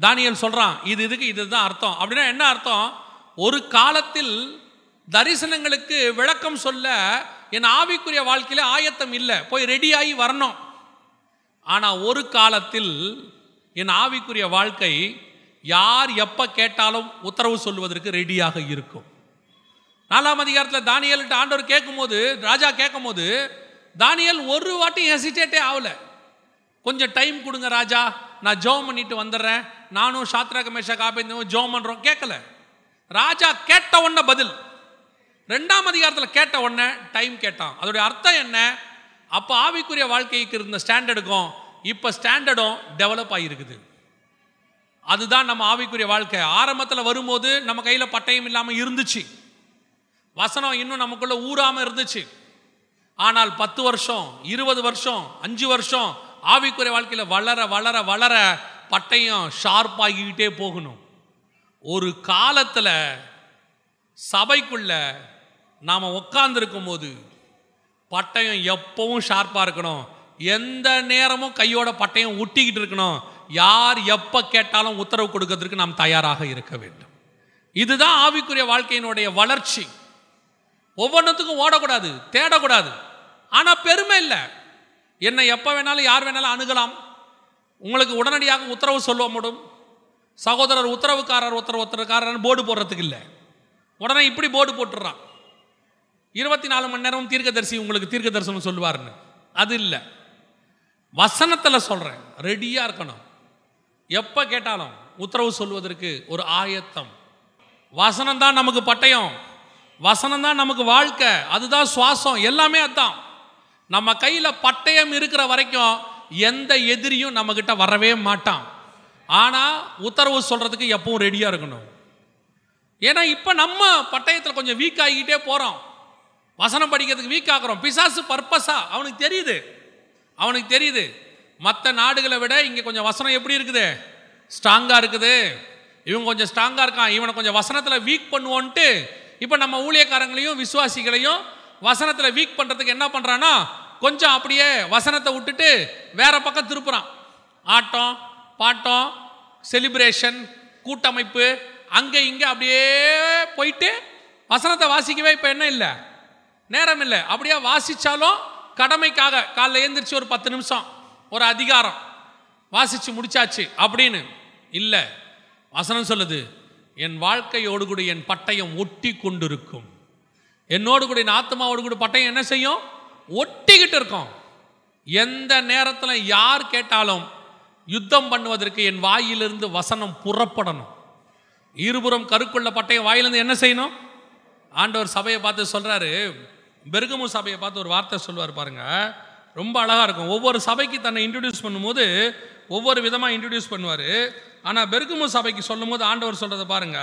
A: தானியல் சொல்கிறான் இது இதுக்கு இதுதான் அர்த்தம். அப்படின்னா என்ன அர்த்தம்? ஒரு காலத்தில் தரிசனங்களுக்கு விளக்கம் சொல்ல என் ஆவிக்குரிய வாழ்க்கையில் ஆயத்தம் இல்லை. போய் ரெடியாகி வரணும். ஆனால் ஒரு காலத்தில் என் ஆவிக்குரிய வாழ்க்கை யார் எப்போ கேட்டாலும் உத்தரவு சொல்வதற்கு ரெடியாக இருக்கும். நாலாம் அதிகாரத்தில் தானியல்கிட்ட ஆண்டவர் கேட்கும்போது ராஜா கேட்கும்போது தானியல் ஒரு வாட்டி ஹெசிடேட்டே ஆகல கொஞ்சம் டைம் கொடுங்க ராஜா. நான் ஜோம் பண்ணிட்டு வந்துடுறேன். நானும் சாத்ரா கமேஷா காப்பேந்தும் ஜோம் பண்ணுறோம் கேட்கல. ராஜா கேட்ட உடனே பதில். ரெண்டாம் அதிகாரத்தில் கேட்ட உடனே டைம் கேட்டான். அதோடைய அர்த்தம் என்ன? அப்போ ஆவிக்குரிய வாழ்க்கைக்கு இருந்த ஸ்டாண்டர்டுக்கும் இப்போ ஸ்டாண்டர்டும் டெவலப் ஆகியிருக்குது அதுதான் நம்ம ஆவிக்குரிய வாழ்க்கை. ஆரம்பத்தில் வரும்போது நம்ம கையில் பட்டயம் இல்லாமல் இருந்துச்சு. வசனம் இன்னும் நமக்குள்ள ஊறாமல் இருந்துச்சு. ஆனால் பத்து வருஷம் இருபது வருஷம் அஞ்சு வருஷம் ஆவிக்குரிய வாழ்க்கையில் வளர வளர வளர பட்டயம் ஷார்ப்பாகிக்கிட்டே போகணும். ஒரு காலத்தில் சபைக்குள்ள நாம் உட்காந்துருக்கும் போது பட்டயம் எப்பவும் ஷார்ப்பாக இருக்கணும். எந்த நேரமும் கையோட பட்டயம் ஒட்டிக்கிட்டு இருக்கணும். யார் எப்போ கேட்டாலும் உத்தரவு கொடுக்கறதுக்கு நாம் தயாராக இருக்க வேண்டும். இதுதான் ஆவிக்குரிய வாழ்க்கையினுடைய வளர்ச்சி. ஒவ்வொன்றுத்துக்கும் ஓடக்கூடாது தேடக்கூடாது. ஆனால் பெருமை இல்லை. என்னை எப்போ வேணாலும் யார் வேணாலும் அணுகலாம். உங்களுக்கு உடனடியாக உத்தரவு சொல்ல முடியும். சகோதரர் உத்தரவுக்காரர் உத்தரவு உத்தரவுக்காரர் போர்டு போடுறதுக்கு இல்லை. உடனே இப்படி போர்டு போட்டுடுறான் இருபத்தி நாலு மணி நேரம் தீர்க்கதரிசி உங்களுக்கு தீர்க்க தரிசனம் சொல்லுவார்னு. அது இல்லை. வசனத்தில் சொல்கிறேன் ரெடியாக இருக்கணும். எப்போ கேட்டாலும் உத்தரவு சொல்வதற்கு ஒரு ஆயத்தம். வசனம் தான் நமக்கு பட்டயம். வசனம் தான் நமக்கு வாழ்க்கை. அதுதான் சுவாசம். எல்லாமே அதுதான் நம்ம கையில் பட்டயம் இருக்கிற வரைக்கும் எந்த எதிரியும் நம்மக்கிட்ட வரவே மாட்டான். ஆனால் உத்தரவு சொல்கிறதுக்கு எப்பவும் ரெடியாக இருக்கணும். ஏன்னா இப்போ நம்ம பட்டயத்தில் கொஞ்சம் வீக் ஆகிக்கிட்டே போகிறோம் வசனம் படிக்கிறதுக்கு வீக் ஆகிறோம் பிசாசு பர்பஸா? அவனுக்கு தெரியுது. அவனுக்கு தெரியுது. மற்ற நாடுகளை விட இங்கே கொஞ்சம் வசனம் எப்படி இருக்குது? ஸ்ட்ராங்காக இருக்குது. இவன் கொஞ்சம் ஸ்ட்ராங்காக இருக்கான். இவனை கொஞ்சம் வசனத்தில் வீக் பண்ணுவோன்ட்டு இப்போ நம்ம ஊழியக்காரங்களையும் விசுவாசிகளையும் வசனத்தில் வீக் பண்ணுறதுக்கு என்ன பண்ணுறான்னா கொஞ்சம் அப்படியே வசனத்தை விட்டுட்டு வேற பக்கம் திருப்புறான். ஆட்டம் பாட்டம் செலிப்ரேஷன் கூட்டமைப்பு அங்கே இங்கே அப்படியே போயிட்டு வசனத்தை வாசிக்கவே இப்போ என்ன இல்லை? நேரம் இல்லை. அப்படியே வாசிச்சாலும் கடமைக்காக காலைல எழுந்திரிச்சு ஒரு பத்து நிமிஷம். ஒரு அதிகாரம். வாசித்து முடிச்சாச்சு. அப்படின்னு. இல்லை. வசனம் சொல்லுது. என் வாழ்க்கையோடு கூட என் பட்டயம் ஒட்டி கொண்டிருக்கும். என்னோடு கூட என் ஆத்மாவோடு கூட பட்டயம் என்ன செய்யும்? ஒட்டிக்கிட்டு இருக்கும். எந்த நேரத்தில் யார் கேட்டாலும் யுத்தம் பண்ணுவதற்கு என் வாயிலிருந்து வசனம் புறப்படணும். இருபுறம் கருக்குள்ள பட்டயம் வாயிலிருந்து என்ன செய்யணும்? ஆண்டவர் சபையை பார்த்து சொல்கிறாரு பெருகமு சபையை பார்த்து ஒரு வார்த்தை சொல்லுவார் பாருங்கள் ரொம்ப அழகா இருக்கும். ஒவ்வொரு சபைக்கு தன்னை இன்ட்ரடியூஸ் பண்ணும்போது ஒவ்வொரு விதமாக இன்ட்ரடியூஸ் பண்ணுவார். ஆனால் பெருகமு சபைக்கு சொல்லும்போது ஆண்டவர் சொல்றதை பாருங்க.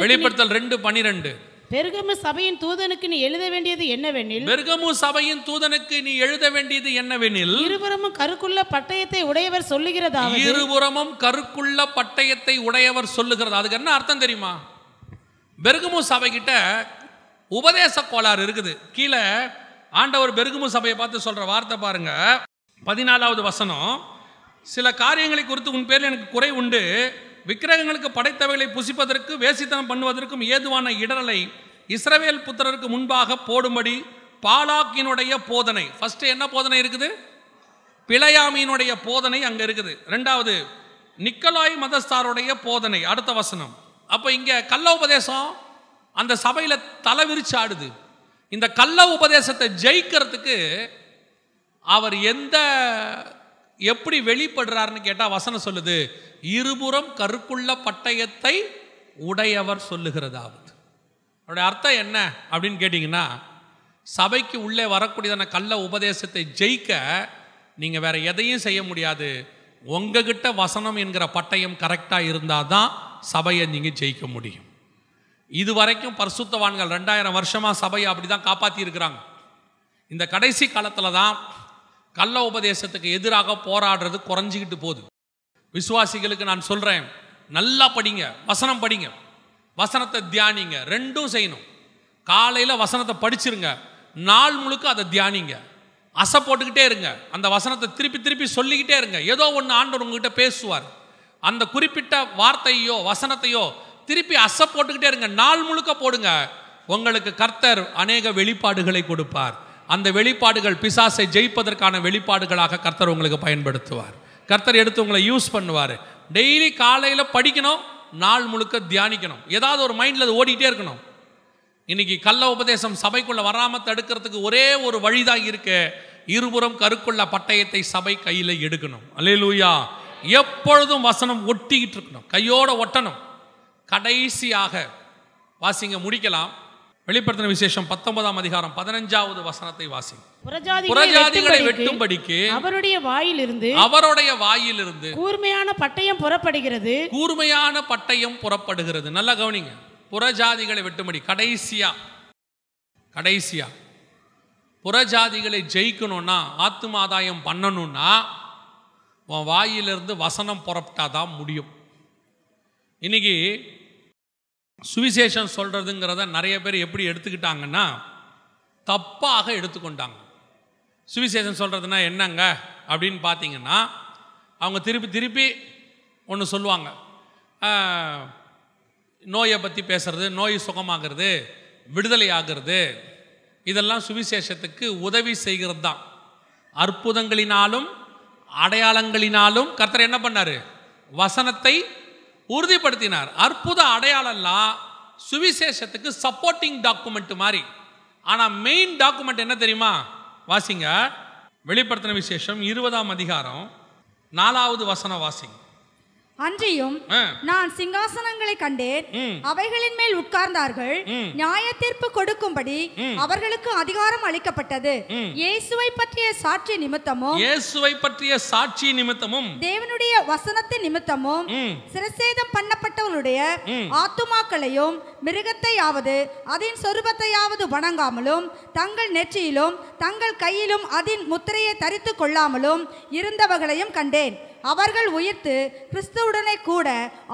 A: வெளிப்படுத்தல் ரெண்டு பனிரெண்டு.
B: பெருகமு சபையின் தூதனுக்கு நீ எழுத வேண்டியது என்னவெனில்?
A: பெருகமு சபையின் தூதனுக்கு நீ எழுத வேண்டியது என்னவெனில்?
B: இருபுறமும் கருக்குள்ள பட்டயத்தை உடையவர் சொல்லுகிறதாவது?
A: இருபுறமும் கருக்குள்ள பட்டயத்தை உடையவர் சொல்லுகிறது. அதுக்கு என்ன அர்த்தம் தெரியுமா? பெருகுமு சபைக்கிட்ட உபதேச கோளாறு இருக்குது. கீழே ஆண்டவர் பெருகுமு சபையை பார்த்து சொல்கிற வார்த்தை பாருங்க. பதினாலாவது வசனம் சில காரியங்களை குறித்து உன் பேரில் எனக்கு குறை உண்டு. விக்கிரகங்களுக்கு படைத்தவைகளை புசிப்பதற்கு வேசித்தனம் பண்ணுவதற்கும் ஏதுவான இடரலை இஸ்ரவேல் புத்திரருக்கு முன்பாக போடும்படி பாலாக்கினுடைய போதனை. ஃபஸ்ட்டு என்ன போதனை இருக்குது? பிழையாமியினுடைய போதனை அங்கே இருக்குது. ரெண்டாவது நிக்கலாய் மதஸ்தாருடைய போதனை. அடுத்த வசனம். அப்போ இங்கே கள்ள உபதேசம் அந்த சபையில் தலை விரிச்சு ஆடுது. இந்த கள்ள உபதேசத்தை ஜெயிக்கிறதுக்கு அவர் எந்த எப்படி வெளிப்படுறாருன்னு கேட்டால் வசனம் சொல்லுது இருபுறம் கருக்குள்ள பட்டயத்தை உடையவர் சொல்லுகிறதாவது. அவருடைய அர்த்தம் என்ன அப்படின்னு கேட்டிங்கன்னா சபைக்கு உள்ளே வரக்கூடியதான கள்ள உபதேசத்தை ஜெயிக்க நீங்கள் வேற எதையும் செய்ய முடியாது. உங்ககிட்ட வசனம் என்கிற பட்டயம் கரெக்டாக இருந்தால் தான் சபையை நீங்கள் ஜெயிக்க முடியும். இது வரைக்கும் பரிசுத்தவான்கள் ரெண்டாயிரம் வருஷமாக சபையை அப்படி தான் காப்பாற்றி இருக்கிறாங்க இந்த கடைசி காலத்தில் தான் கள்ள உபதேசத்துக்கு எதிராக போராடுறது குறைஞ்சிக்கிட்டு போகுது. விசுவாசிகளுக்கு நான் சொல்கிறேன் நல்லா படிங்க வசனம் படிங்க வசனத்தை தியானிங்க ரெண்டும் செய்யணும். காலையில் வசனத்தை படிச்சிருங்க நாள் முழுக்க அதை தியானிங்க. அசை போட்டுக்கிட்டே இருங்க அந்த வசனத்தை திருப்பி திருப்பி சொல்லிக்கிட்டே இருங்க. ஏதோ ஒன்று ஆண்டவர் உங்ககிட்ட பேசுவார். அந்த குறிப்பிட்ட வார்த்தையோ வசனத்தையோ திருப்பி அசை போட்டுக்கிட்டே இருங்க. நாள் முழுக்க போடுங்க. உங்களுக்கு கர்த்தர் அநேக வெளிப்பாடுகளை கொடுப்பார். அந்த வெளிப்பாடுகள் பிசாசை ஜெயிப்பதற்கான வெளிப்பாடுகளாக கர்த்தர் உங்களுக்கு பயன்படுத்துவார். கர்த்தர் எடுத்து உங்களை யூஸ் பண்ணுவார். டெய்லி காலையில் படிக்கணும் நாள் முழுக்க தியானிக்கணும். ஏதாவது ஒரு மைண்டில் அது ஓடிக்கிட்டே இருக்கணும். இன்னைக்கு கள்ள உபதேசம் சபைக்குள்ளே வராமல் தடுக்கிறதுக்கு ஒரே ஒரு வழிதான் இருக்கு. இருபுறம் கருக்குள்ள பட்டயத்தை சபை கையில் எடுக்கணும். அல்லேலூயா. எப்பொழுதும் வசனம் ஒட்டிக்கிட்டு இருக்கணும். கையோட ஒட்டணும். கடைசியாக வாசிங்க முடிக்கலாம். வெளிப்படுத்தின விசேஷம் பத்தொன்பதாம் அதிகாரம் பதினஞ்சாவது வசனத்தை வாசிங்க.
B: புறஜாதிகளை வெட்டும்படிக்கு அவருடைய வாயிலிருந்து
A: அவருடைய வாயிலிருந்து
B: கூர்மையான பட்டயம் புறப்படுகிறது.
A: கூர்மையான பட்டயம் புறப்படுகிறது. நல்லா கவனிங்க. புறஜாதிகளை வெட்டும்படி கடைசியா கடைசியா. புறஜாதிகளை ஜெயிக்கணும்னா ஆத்துமாதாயம் பண்ணணும்னா உன் வாயிலிருந்து வசனம் புறப்பட்டாதான் முடியும். இன்னைக்கு சுவிசேஷம் சொல்கிறதுங்கிறத நிறைய பேர் எப்படி எடுத்துக்கிட்டாங்கன்னா தப்பாக எடுத்துக்கொண்டாங்க. சுவிசேஷம் சொல்கிறதுனா என்னங்க? அப்படின்னு பார்த்தீங்கன்னா அவங்க திருப்பி திருப்பி ஒன்று சொல்லுவாங்க. நோயை பற்றி பேசுறது நோய் சுகமாகிறது விடுதலை ஆகிறது இதெல்லாம் சுவிசேஷத்துக்கு உதவி செய்கிறது தான். அற்புதங்களினாலும் அடையாளங்களினாலும் கர்த்தர் என்ன பண்ணாரு? வசனத்தை உறுதிப்படுத்தினார். அற்புத அடையாளம்லாம் சுவிசேஷத்துக்கு சப்போர்ட்டிங் டாக்குமெண்ட் மாதிரி ஆனால் மெயின் டாக்குமெண்ட் என்ன தெரியுமா? வாசிங்க. வெளிப்படுத்தின விசேஷம் இருபதாம் அதிகாரம் நாலாவது வசனம் வாசிங்க.
C: அன்றியும் நான் சிங்காசனங்களை கண்டேன். அவைகளின் மேல் உட்கார்ந்தார்கள். நியாய தீர்ப்பு கொடுக்கும்படி அவர்களுக்கு அதிகாரம் அளிக்கப்பட்டது. இயேசுவை பற்றிய சாட்சி நிமித்தமும்
A: இயேசுவை பற்றிய சாட்சி நிமித்தமும்
C: தேவனுடைய வசனத்தின் நிமித்தமும் சிரசேதம் பண்ணப்பட்டவர்களுடைய ஆத்துமாக்களையும் மிருகத்தையாவது அதன் சொரூபத்தையாவது வணங்காமலும் தங்கள் நெற்றியிலும் தங்கள் கையிலும் அதன் முத்திரையை தரித்து கொள்ளாமலும் இருந்தவர்களையும் கண்டேன். அவர்கள் உயிர்த்து கிறிஸ்துவுடனே கூட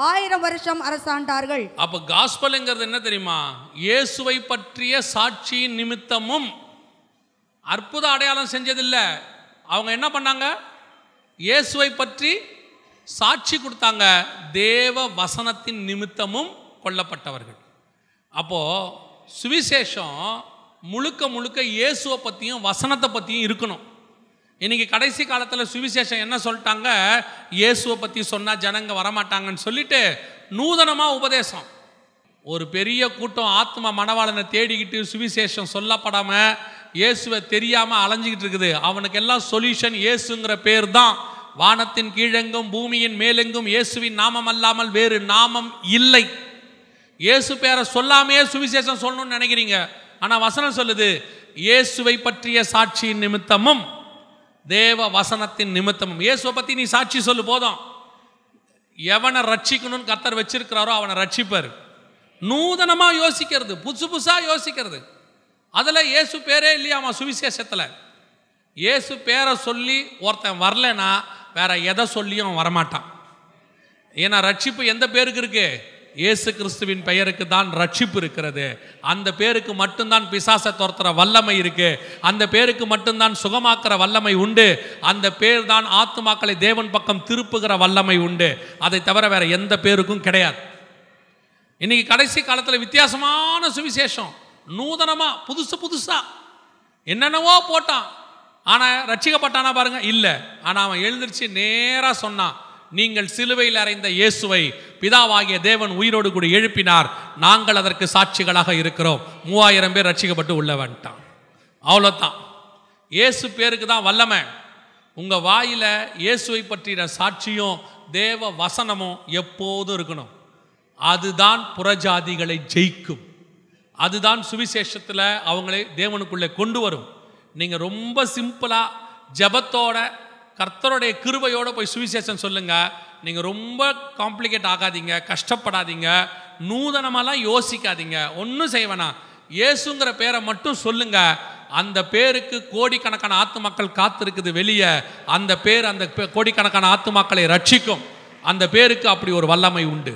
C: ஆயிரம் வருஷம் அரசாண்டார்கள்.
A: அப்ப காஸ்பல்ங்கிறது என்ன தெரியுமா? இயேசுவை பற்றிய சாட்சியின் நிமித்தமும் அற்புத அடையாளம் செஞ்சதில்லை. அவங்க என்ன பண்ணாங்க? இயேசுவை பற்றி சாட்சி கொடுத்தாங்க. தேவ வசனத்தின் நிமித்தமும் கொல்லப்பட்டவர்கள். அப்போ சுவிசேஷம் முழுக்க முழுக்க இயேசுவை பற்றியும் வசனத்தை பற்றியும் இருக்கணும். இன்னைக்கு கடைசி காலத்தில் சுவிசேஷம் என்ன சொல்லிட்டாங்க? இயேசுவை பற்றி சொன்னால் ஜனங்க வரமாட்டாங்கன்னு சொல்லிட்டு நூதனமாக உபதேசம். ஒரு பெரிய கூட்டம் ஆத்ம மணவாளனை தேடிக்கிட்டு சுவிசேஷம் சொல்லப்படாமல் இயேசுவை தெரியாமல் அலைஞ்சிக்கிட்டு இருக்குது. அவனுக்கு எல்லாம் சொல்யூஷன் இயேசுங்கிற பேர் தான் வானத்தின் கீழெங்கும் பூமியின் மேலெங்கும் இயேசுவின் நாமம் அல்லாமல் வேறு நாமம் இல்லை. இயேசு பேரை சொல்லாமையே சுவிசேஷம் சொல்லணும்னு நினைக்கிறீங்க. ஆனால் வசனம் சொல்லுது இயேசுவை பற்றிய சாட்சியின் நிமித்தமும் தேவ வசனத்தின் நிமித்தமும். இயேசுவை பற்றி நீ சாட்சி சொல்லு போதும். எவனை ரட்சிக்கணும்னு கத்தர் வச்சிருக்கிறாரோ அவனை ரட்சிப்பார். நூதனமாக யோசிக்கிறது புதுசு புதுசாக யோசிக்கிறது. அதில் இயேசு பேரே இல்லையாமா சுவிசேஷத்தில்? இயேசு பேரை சொல்லி ஒருத்தன் வரலன்னா வேற எதை சொல்லியும் அவன் வரமாட்டான். ஏன்னா ரட்சிப்பு எந்த பேருக்கு இருக்கு? இயேசு கிறிஸ்துவின் பெயருக்கு தான் ரட்சிப்பு இருக்கிறது. அந்த பேருக்கு மட்டும்தான் பிசாசை துரத்துற வல்லமை இருக்கு. அந்த பேருக்கு மட்டும்தான் சுகமாக்குற வல்லமை உண்டு. அந்த பேர் தான் ஆத்துமாக்களை தேவன் பக்கம் திருப்புகிற வல்லமை உண்டு. அதை தவிர வேற எந்த பேருக்கும் கிடையாது. இன்னைக்கு கடைசி காலத்தில் வித்தியாசமான சுவிசேஷம். நூதனமா புதுசு புதுசா. என்னென்னவோ போட்டான். ஆனா ரட்சிக்கப்பட்டானா பாருங்க? இல்லை. ஆனா அவன் எழுந்திருச்சு நேரா சொன்னான். நீங்கள் சிலுவையில் அறைந்த இயேசுவை பிதாவாகிய தேவன் உயிரோடு கூட எழுப்பினார். நாங்கள் அதற்கு சாட்சிகளாக இருக்கிறோம். மூவாயிரம் பேர் ரட்சிக்கப்பட்டு உள்ள வந்துட்டான். அவ்வளோதான் இயேசு பேருக்கு தான் வல்லமை. உங்கள் வாயில் இயேசுவை பற்றின சாட்சியும் தேவ வசனமும் எப்போதும் இருக்கணும். அதுதான் புறஜாதிகளை ஜெயிக்கும். அதுதான் சுவிசேஷத்தில் அவங்களை தேவனுக்குள்ளே கொண்டு வரும். நீங்கள் ரொம்ப சிம்பிளாக ஜெபத்தோட கர்த்தருடைய கிருபையோடு போய் சுவிசேஷம் சொல்லுங்கள் நீங்கள் ரொம்ப காம்ப்ளிகேட் ஆகாதீங்க கஷ்டப்படாதீங்க நூதனமெல்லாம் யோசிக்காதீங்க. ஒன்றும் செய்வேனா இயேசுங்கிற பேரை மட்டும் சொல்லுங்க. அந்த பேருக்கு கோடிக்கணக்கான ஆத்து மக்கள் காத்திருக்குது வெளியே. அந்த பேர் அந்த கோடிக்கணக்கான ஆத்து மக்களை ரட்சிக்கும். அந்த பேருக்கு அப்படி ஒரு வல்லமை உண்டு.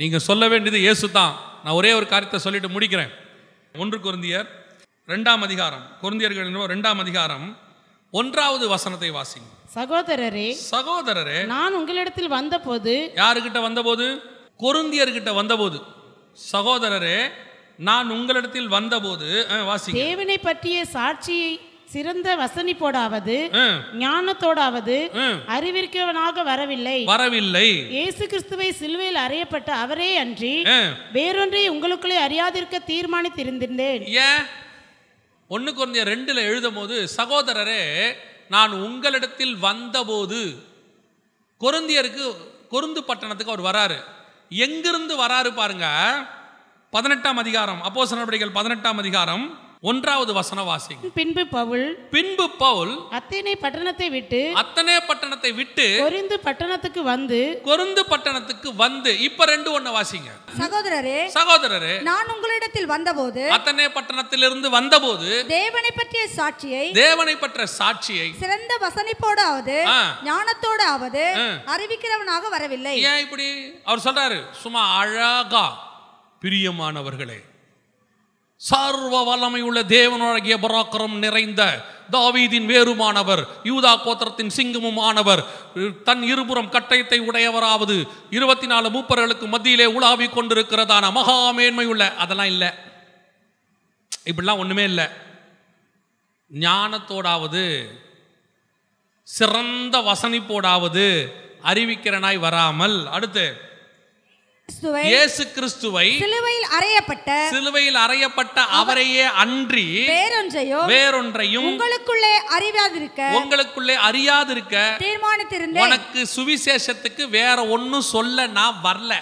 A: நீங்கள் சொல்ல வேண்டியது இயேசு தான் நான் ஒரே ஒரு காரியத்தை சொல்லிட்டு முடிக்கிறேன். ஒன்று குருந்தியர் ரெண்டாம் அதிகாரம். குருந்தியர்கள் ரெண்டாம் அதிகாரம். ஒன்றாவது வசனத்தை வாசிங்க.
B: சகோதரரே
A: சகோதரரே
B: நான் உங்களிடத்தில் வந்தபோது
A: யாருக்கிட்ட வந்தபோது? கொருந்தியர்கிட்ட வந்தபோது. சகோதரரே நான் உங்களிடத்தில் வந்தபோது வாசிங்க.
B: தேவனை பற்றிய சாட்சியை சிறந்த வசனிப்போடாவது ஞானத்தோடாவது
A: ஆ,
B: அறிவிக்கிறவனாக வரவில்லை.
A: வரவில்லை.
B: இயேசு கிறிஸ்துவை சிலுவையில் அறியப்பட்ட அவரே அன்றி வேறொன்றை உங்களுக்குள்ளே அறியாதிருக்க தீர்மானித்திருந்தேன்
A: ஏன்? ஒன்று குறைந்த ரெண்டில் எழுதும் போது சகோதரரே நான் உங்களிடத்தில் வந்தபோது கொருந்தியருக்கு கொருந்து பட்டணத்துக்கு அவர் வராரு. எங்கிருந்து வராரு பாருங்க. பதினெட்டாம் அதிகாரம் அப்போ நடவடிக்கைகள் பதினெட்டாம் அதிகாரம் ஒன்றாவது வசன வாசிங்க
B: பின்பு பவுல்
A: பின்பு பவுல்
B: அத்தேனை பட்டணத்தை விட்டு
A: அத்தனை பட்டணத்தை விட்டு
B: கொரிந்து பட்டணத்துக்கு வந்து
A: கொருந்து பட்டணத்துக்கு வந்து. இப்ப ரெண்டு ஒண்ணு வாசிங்க.
C: சகோதரரே
A: சகோதரரே
C: நான் உங்களிடத்தில் வந்தபோது
A: அத்தனை பட்டணத்திலிருந்து வந்தபோது
C: தேவனை பற்றிய சாட்சியை
A: தேவனை பற்ற சாட்சியை
C: சிறந்த வசனிப்போடாவது
A: ஆ.
C: ஞானத்தோடாவது
A: ஆ.
C: அறிவிக்கிறவனாக வரவில்லை.
A: ஏன் இப்படி? அவர் சொல்றாரு சும்மா அழகா பிரியமானவர்களே சர்வ வல்லமை உள்ள தேவனுடைய பராக்கிரம் நிறைந்த தாவீதின் வேறுமானவர் யூதா கோத்திரத்தின் சிங்கமும் ஆனவர் தன் இருபுறம் கட்டயத்தை உடையவராவது இருபத்தி நாலு மூப்பர்களுக்கு மத்தியிலே உலாவிக் கொண்டிருக்கிறதான மகா மேன்மை உள்ள அதெல்லாம் இல்லை. இப்படிலாம் ஒன்றுமே இல்லை. ஞானத்தோடாவது சிறந்த வசனிப்போடாவது அறிவிக்கிறனாய் வராமல் அடுத்து
C: கிறிஸ்துவை
A: இயேசு கிறிஸ்துவை
C: சிலுவையில் அறையப்பட்ட
A: சிலுவையில் அறையப்பட்ட அவரையே அன்றி
C: வேறொன்றையோ
A: வேறொன்றையும்
C: உங்களுக்குள்ளே அறியாதிருக்க
A: உங்களுக்குள்ளே அறியாதிருக்க
C: தீர்மானித்திருந்தேன்.
A: உனக்கு சுவிசேஷத்துக்கு வேற ஒன்றும் சொல்ல நான் வரல.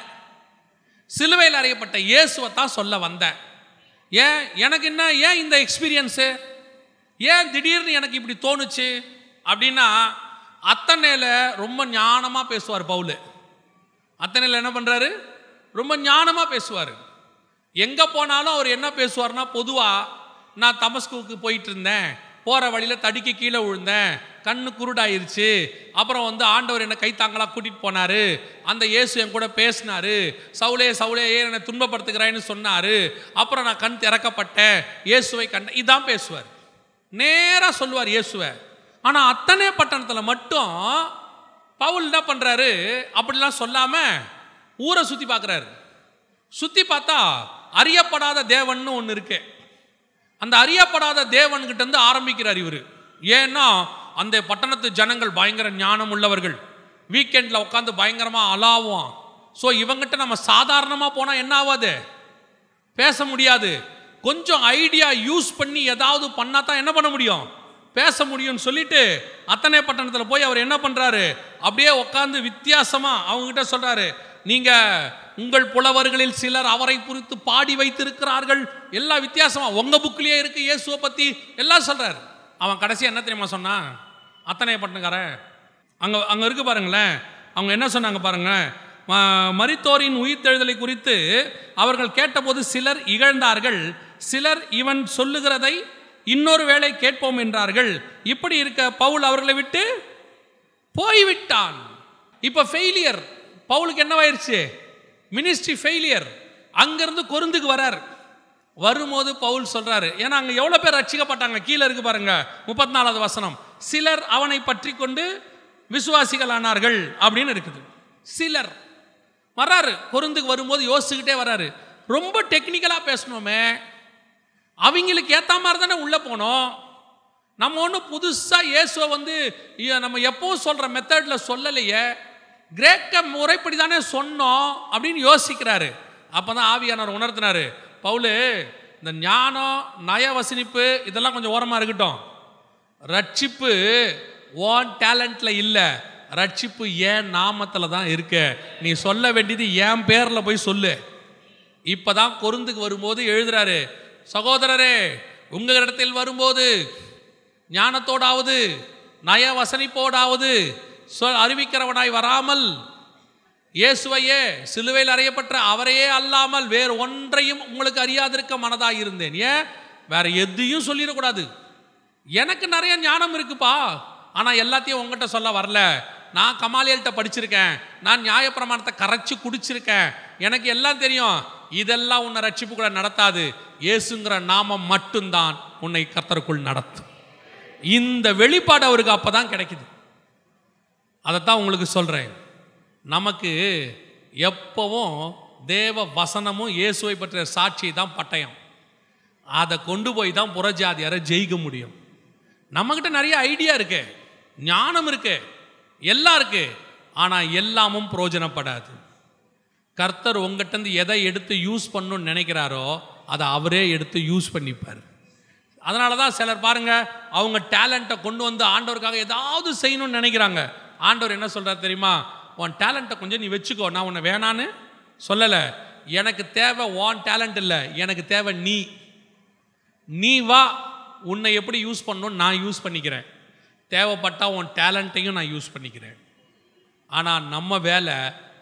A: சிலுவையில் அறையப்பட்ட இயேசுவை தான் சொல்ல வந்தேன். ஏன்? எனக்கு என்ன? ஏன் இந்த எக்ஸ்பீரியன்ஸு ஏன் திடீர்னு எனக்கு இப்படி தோணுச்சு? அப்படின்னா அத்தனையில் ரொம்ப ஞானமாக பேசுவார் பவுலு. அத்தனையில் என்ன பண்ணுறாரு ரொம்ப ஞானமாக பேசுவார். எங்கே போனாலும் அவர் என்ன பேசுவார்னா பொதுவாக நான் தமஸ்குவுக்கு போயிட்டு இருந்தேன். போகிற வழியில் தடிக்கு கீழே விழுந்தேன். கண்ணு குருடாயிருச்சு. அப்புறம் வந்து ஆண்டவர் என்னை கைத்தாங்களாக கூட்டிகிட்டு போனார். அந்த இயேசு என் கூட பேசினாரு. சவுளே சவுளே ஏன் என்னை துன்பப்படுத்துகிறாய்ன்னு சொன்னார். அப்புறம் நான் கண் திறக்கப்பட்டேன். இயேசுவை கண்ட இதான் பேசுவார். நேராக சொல்லுவார் இயேசுவை. ஆனால் அத்தனை பட்டணத்தில் மட்டும் பவுல் என்ன பண்ணுறாரு அப்படிலாம் சொல்லாமல் ஊரை சுற்றி பார்க்குறாரு. சுற்றி பார்த்தா அறியப்படாத தேவன்னு ஒன்று இருக்கு. அந்த அறியப்படாத தேவன்கிட்ட ஆரம்பிக்கிறார் இவர். ஏன்னா அந்த பட்டணத்து ஜனங்கள் பயங்கர ஞானம் உள்ளவர்கள். வீக்கெண்டில் உட்காந்து பயங்கரமாக அலாவும் ஸோ இவங்கிட்ட நம்ம சாதாரணமாக போனால் என்ன ஆகாது பேச முடியாது. கொஞ்சம் ஐடியா யூஸ் பண்ணி ஏதாவது பண்ணா தான் என்ன பண்ண முடியும்? பேச முடியும்னு சொல்லிட்டு அத்தனை பட்டணத்தில் போய் அவர் என்ன பண்ணுறாரு அப்படியே உட்காந்து வித்தியாசமாக அவங்ககிட்ட சொல்கிறாரு நீங்கள் உங்கள் புலவர்களில் சிலர் அவரை குறித்து பாடி வைத்திருக்கிறார்கள். எல்லா வித்தியாசமாக உங்கள் புக்கிலேயே இருக்குது இயேசுவை பற்றி எல்லாம் சொல்கிறார் அவன் கடைசி என்ன தெரியுமா சொன்னான் அத்தனை பட்டினக்காரன் அங்கே அங்கே இருக்கு பாருங்களேன். அவங்க என்ன சொன்னாங்க பாருங்க ம- மரித்தோரின் உயிர்த்தெழுதலை குறித்து அவர்கள் கேட்டபோது சிலர் இகழ்ந்தார்கள். சிலர் இவன் சொல்லுகிறதை இன்னொரு வேளை கேட்போம் என்றார்கள். இப்படி இருக்க பவுல் அவர்களை விட்டு போய்விட்டான். இப்போ ஃபெயிலியர் பவுலுக்கு என்னவாயிருச்சு மினிஸ்ட்ரி ஃபெயிலியர் அங்கேருந்து கொருந்துக்கு வரார். வரும்போது பவுல் சொல்கிறாரு ஏன்னா அங்கே எவ்வளோ பேர் ரட்சிக்கப்பட்டாங்க? கீழே இருக்கு பாருங்க முப்பத்தி நாலாவது வசனம். சிலர் அவனை பற்றி கொண்டு விசுவாசிகள் ஆனார்கள் அப்படின்னு இருக்குது. சிலர் வராரு பொருந்துக்கு வரும்போது யோசிச்சுக்கிட்டே வராரு. ரொம்ப டெக்னிக்கலாக பேசணுமே. அவங்களுக்கு ஏற்ற மாதிரி தானே உள்ளே போனோம். நம்ம ஒன்றும் புதுசாக இயேசுவை வந்து நம்ம எப்பவும் சொல்கிற மெத்தடில் சொல்லலையே. கிரேக்க முறைப்படி தானே சொன்னோம் அப்படின்னு யோசிக்கிறாரு. அப்போ தான் ஆவியானவர் உணர்த்தினாரு. பவுலு இந்த ஞானம் நய வசனிப்பு இதெல்லாம் கொஞ்சம் ஓரமாக இருக்கட்டும். ரட்சிப்பு ஓன் டேலண்ட்டில் இல்லை. ரட்சிப்பு ஏன் நாமத்தில் தான் இருக்க. நீ சொல்ல வேண்டியது என் பேரில் போய் சொல்லு. இப்போ தான் கொருந்துக்கு வரும்போது எழுதுறாரு சகோதரரே உங்களிடத்தில் வரும்போது ஞானத்தோடாவது நய வசனிப்போடாவது சொல் அறிவிக்கிறவனாய் வராமல் இயேசுவையே சிலுவையில் அறையப்பட்ட அவரையே அல்லாமல் வேறு ஒன்றையும் உங்களுக்கு அறியாதிருக்க மனதாக இருந்தேன். ஏன்? வேற எதையும் சொல்லிடக்கூடாது. எனக்கு நிறைய ஞானம் இருக்குப்பா. ஆனால் எல்லாத்தையும் உங்ககிட்ட சொல்ல வரல. நான் கமாலியல்கிட்ட படிச்சிருக்கேன். நான் நியாயப்பிரமாணத்தை கரைச்சி குடிச்சிருக்கேன். எனக்கு எல்லாம் தெரியும். இதெல்லாம் உன்னை ரட்சிப்பு கூட நடத்தாது. இயேசுங்கிற நாமம் மட்டும்தான் உன்னை கத்தருக்குள் நடத்தும். இந்த வெளிப்பாடு அவருக்கு அப்போ தான் கிடைக்குது. அதைத்தான் உங்களுக்கு சொல்கிறேன் நமக்கு எப்பவும் தேவ வசனமும் இயேசுவை பற்றிய சாட்சி தான் பட்டயம். அதை கொண்டு போய் தான் புறஜாதியாரை ஜெயிக்க முடியும். நம்மக்கிட்ட நிறைய ஐடியா இருக்கு. ஞானம் இருக்கு. எல்லாம் இருக்கு. ஆனால் எல்லாமும் பிரயோஜனப்படாது கர்த்தர் உங்ககிட்டேருந்து எதை எடுத்து யூஸ் பண்ணணும்னு நினைக்கிறாரோ அதை அவரே எடுத்து யூஸ் பண்ணிப்பார். அதனால தான் சிலர் பாருங்கள் அவங்க டேலண்ட்டை கொண்டு வந்து ஆண்டவருக்காக ஏதாவது செய்யணும்னு நினைக்கிறாங்க. ஆண்டவர் என்ன சொல்கிறார் தெரியுமா? உன் டேலண்ட்டை கொஞ்சம் நீ வச்சுக்கோ. நான் உன்னை வேணான்னு சொல்லலை. எனக்கு தேவை உன் டேலண்ட் இல்லை. எனக்கு தேவை நீ. நீ வா. உன்னை எப்படி யூஸ் பண்ணணும் நான் யூஸ் பண்ணிக்கிறேன். தேவைப்பட்டால் உன் டேலண்ட்டையும் நான் யூஸ் பண்ணிக்கிறேன். ஆனால் நம்ம வேலை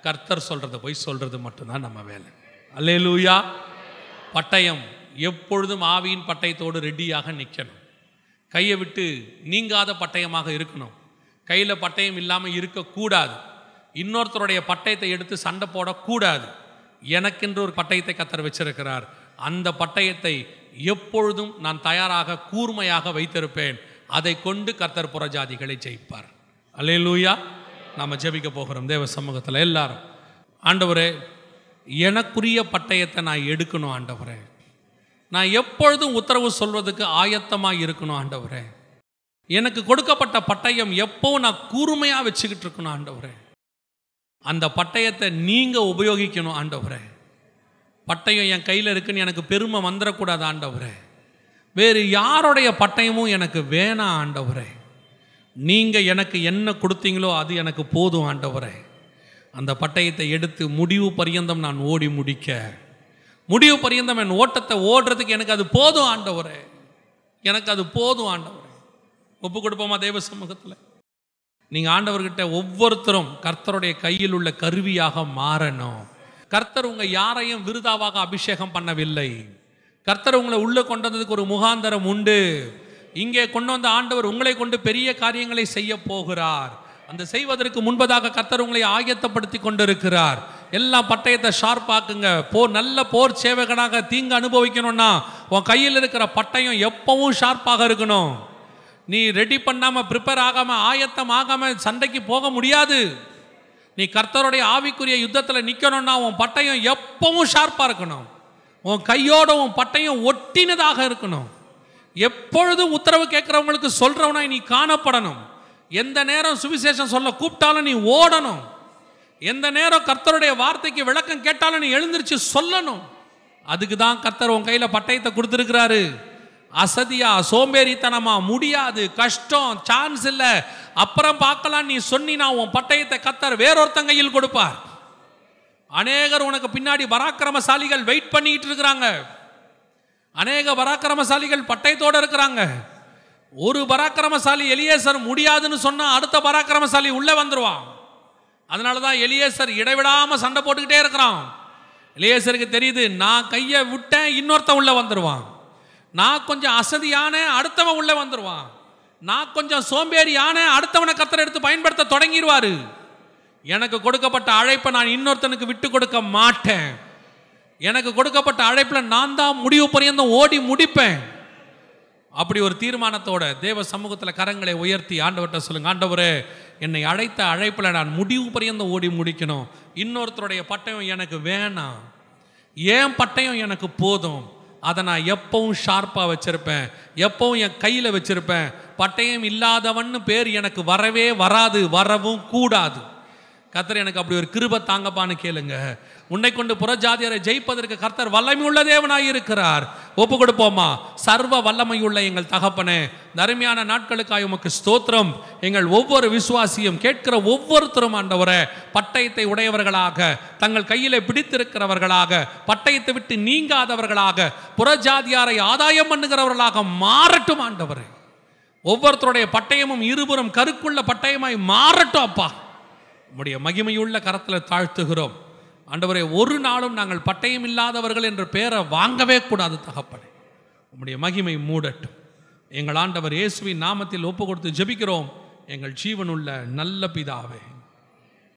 A: கர்த்தர் சொல்கிறத போய் சொல்கிறது மட்டும்தான் நம்ம வேலை. அல்லேலூயா பட்டயம் எப்பொழுதும் ஆவியின் பட்டயத்தோடு ரெடியாக நிற்கணும் கையை விட்டு நீங்காத பட்டயமாக இருக்கணும். கையில் பட்டயம் இல்லாமல் இருக்கக்கூடாது. இன்னொருத்தருடைய பட்டயத்தை எடுத்து சண்டை போடக்கூடாது. எனக்கென்று ஒரு பட்டயத்தை கத்தர் வச்சிருக்கிறார். அந்த பட்டயத்தை எப்பொழுதும் நான் தயாராக கூர்மையாக வைத்திருப்பேன். அதை கொண்டு கர்த்தர் புறஜாதிகளை ஜெயிப்பார். அல்லேலூயா. நாம் ஜெபிக்க போகிறோம். தேவ சமூகத்தில் எல்லாரும். ஆண்டவரே எனக்குரிய பட்டயத்தை நான் எடுக்கணும் ஆண்டவரே. நான் எப்பொழுதும் உத்தரவு சொல்வதுக்கு ஆயத்தமாக இருக்கணும் ஆண்டவரே. எனக்கு கொடுக்கப்பட்ட பட்டயம் எப்போ நான் கூர்மையாக வச்சுக்கிட்டு இருக்கணும் ஆண்டவரே. அந்த பட்டயத்தை நீங்கள் உபயோகிக்கணும் ஆண்டவரே. பட்டயம் என் கையில் இருக்குன்னு எனக்கு பெருமை வந்துடக்கூடாது ஆண்டவரே. வேறு யாருடைய பட்டயமும் எனக்கு வேணாம் ஆண்டவரே. நீங்கள் எனக்கு என்ன கொடுத்தீங்களோ அது எனக்கு போதும் ஆண்டவரே. அந்த பட்டயத்தை எடுத்து முடிவு பரியந்தம் நான் ஓடி முடிக்க. முடிவு பரியந்தம் என் ஓட்டத்தை ஓடுறதுக்கு எனக்கு அது போதும் ஆண்டவரே. எனக்கு அது போதும் ஆண்டவரே. ஒப்பு கொடுப்போமா தேவ சமூகத்தில்? நீங்கள் ஆண்டவர்கிட்ட ஒவ்வொருத்தரும் கர்த்தருடைய கையில் உள்ள கருவியாக மாறணும். கர்த்தர் உங்கள் யாரையும் விருதாவாக அபிஷேகம் பண்ணவில்லை. கர்த்தர் உங்களை உள்ளே கொண்டு வந்ததுக்கு ஒரு முகாந்தரம் உண்டு. இங்கே கொண்டு வந்த ஆண்டவர் உங்களை கொண்டு பெரிய காரியங்களை செய்ய போகிறார். அந்த செய்வதற்கு முன்பதாக கர்த்தர் உங்களை ஆயத்தப்படுத்தி கொண்டிருக்கிறார். எல்லாம் பட்டயத்தை ஷார்ப்பாக்குங்க போர் நல்ல போர் சேவகனாக தீங்கு அனுபவிக்கணும்னா உன் கையில் இருக்கிற பட்டயம் எப்பவும் ஷார்ப்பாக இருக்கணும். நீ ரெடி பண்ணாமல் ப்ரிப்பேர் ஆகாமல் ஆயத்தம் ஆகாமல் சண்டைக்கு போக முடியாது. நீ கர்த்தருடைய ஆவிக்குரிய யுத்தத்தில் நிற்கணும்னா உன் பட்டயம் எப்பவும் ஷார்ப்பாக இருக்கணும். உன் கையோட உன் பட்டயம் ஒட்டினதாக இருக்கணும். எப்பொழுதும் உத்தரவு கேட்குறவங்களுக்கு சொல்கிறவனா நீ காணப்படணும். எந்த நேரம் சுவிசேஷம் சொல்ல கூப்பிட்டாலும் நீ ஓடணும். எந்த நேரம் கர்த்தருடைய வார்த்தைக்கு விளக்கம் கேட்டாலும் நீ எழுந்திருச்சு சொல்லணும். அதுக்கு தான் கர்த்தர் உன் கையில் பட்டயத்தை கொடுத்துருக்கிறாரு. அசதியா சோம்பேறித்தனமா முடியாது கஷ்டம் சான்ஸ் இல்லை. அப்புறம் பார்க்கலாம் நீ சொன்னினா உன் பட்டயத்தை கத்தர் வேறொருத்தன் கையில் கொடுப்பார். அநேகர் உனக்கு பின்னாடி பராக்கிரமசாலிகள் வெயிட் பண்ணிட்டு இருக்கிறாங்க. அநேக பராக்கிரமசாலிகள் பட்டயத்தோடு இருக்கிறாங்க. ஒரு பராக்கிரமசாலி எலியேசர் முடியாதுன்னு சொன்னால் அடுத்த பராக்கிரமசாலி உள்ளே வந்துடுவான் அதனால தான் எலியேசர் இடைவிடாமல் சண்டை போட்டுக்கிட்டே இருக்கிறான். எலியேசருக்கு தெரியுது நான் கையை விட்டேன் இன்னொருத்தன் உள்ளே வந்துடுவான் நான் கொஞ்சம் அசதியான அடுத்தவன் உள்ள வந்துடுவான் நான் கொஞ்சம் சோம்பேறியான அடுத்தவனை கத்தரை எடுத்து பயன்படுத்த தொடங்கிடுவாரு எனக்கு கொடுக்கப்பட்ட அழைப்பை நான் இன்னொருத்தனுக்கு விட்டு கொடுக்க மாட்டேன். எனக்கு கொடுக்கப்பட்ட அழைப்பில் நான் தான் முடிவு பரியந்தம் ஓடி முடிப்பேன். அப்படி ஒரு தீர்மானத்தோட தேவ சமூகத்தில் கரங்களை உயர்த்தி ஆண்டவர்கிட்ட சொல்லுங்க ஆண்டவரே என்னை அழைத்த அழைப்பில் நான் முடிவு பரியந்தம் ஓடி முடிக்கணும். இன்னொருத்தருடைய பட்டயம் எனக்கு வேணாம். ஏன் பட்டயம் எனக்கு போதும்? அதை நான் எப்பவும் ஷார்ப்பாக வச்சுருப்பேன். எப்பவும் என் கையில் வச்சுருப்பேன். பட்டயம் இல்லாதவன்னு பேர் எனக்கு வரவே வராது வரவும் கூடாது. கத்தர் எனக்கு அப்படி ஒரு கிருபை தாங்கப்பான்னு கேளுங்க. உன்னை கொண்டு புறஜாதியரை ஜெயிப்பதற்கு கர்த்தர் வல்லமை உள்ள தேவனாய் இருக்கிறார் ஒப்பு கொடுப்போமா சர்வ வல்லமையுள்ள எங்கள் தகப்பனே தருமையான நாட்களுக்காய் உமக்கு ஸ்தோத்திரம். எங்கள் ஒவ்வொரு விசுவாசியும் கேட்கிற ஒவ்வொருத்தரும் ஆண்டவரே பட்டயத்தை உடையவர்களாக தங்கள் கையிலே பிடித்திருக்கிறவர்களாக பட்டயத்தை விட்டு நீங்காதவர்களாக புறஜாதியாரை ஆதாயம் பண்ணுகிறவர்களாக மாறட்டும் ஆண்டவரே. ஒவ்வொருத்தருடைய பட்டயமும் இருபுறம் கருக்குள்ள பட்டயமாய் மாறட்டும் அப்பா. உடைய மகிமையுள்ள கரத்தில் தாழ்த்துகிறோம். ஆண்டவரே ஒரு நாளும் நாங்கள் பட்டயம் இல்லாதவர்கள் என்ற பெயரை வாங்கவே கூடாது தகப்பனே. உம்முடைய மகிமை மூடட்டும். எங்கள் ஆண்டவர் இயேசுவின் நாமத்தில் ஒப்பு கொடுத்து ஜெபிக்கிறோம். எங்கள் ஜீவனுள்ள நல்ல பிதாவே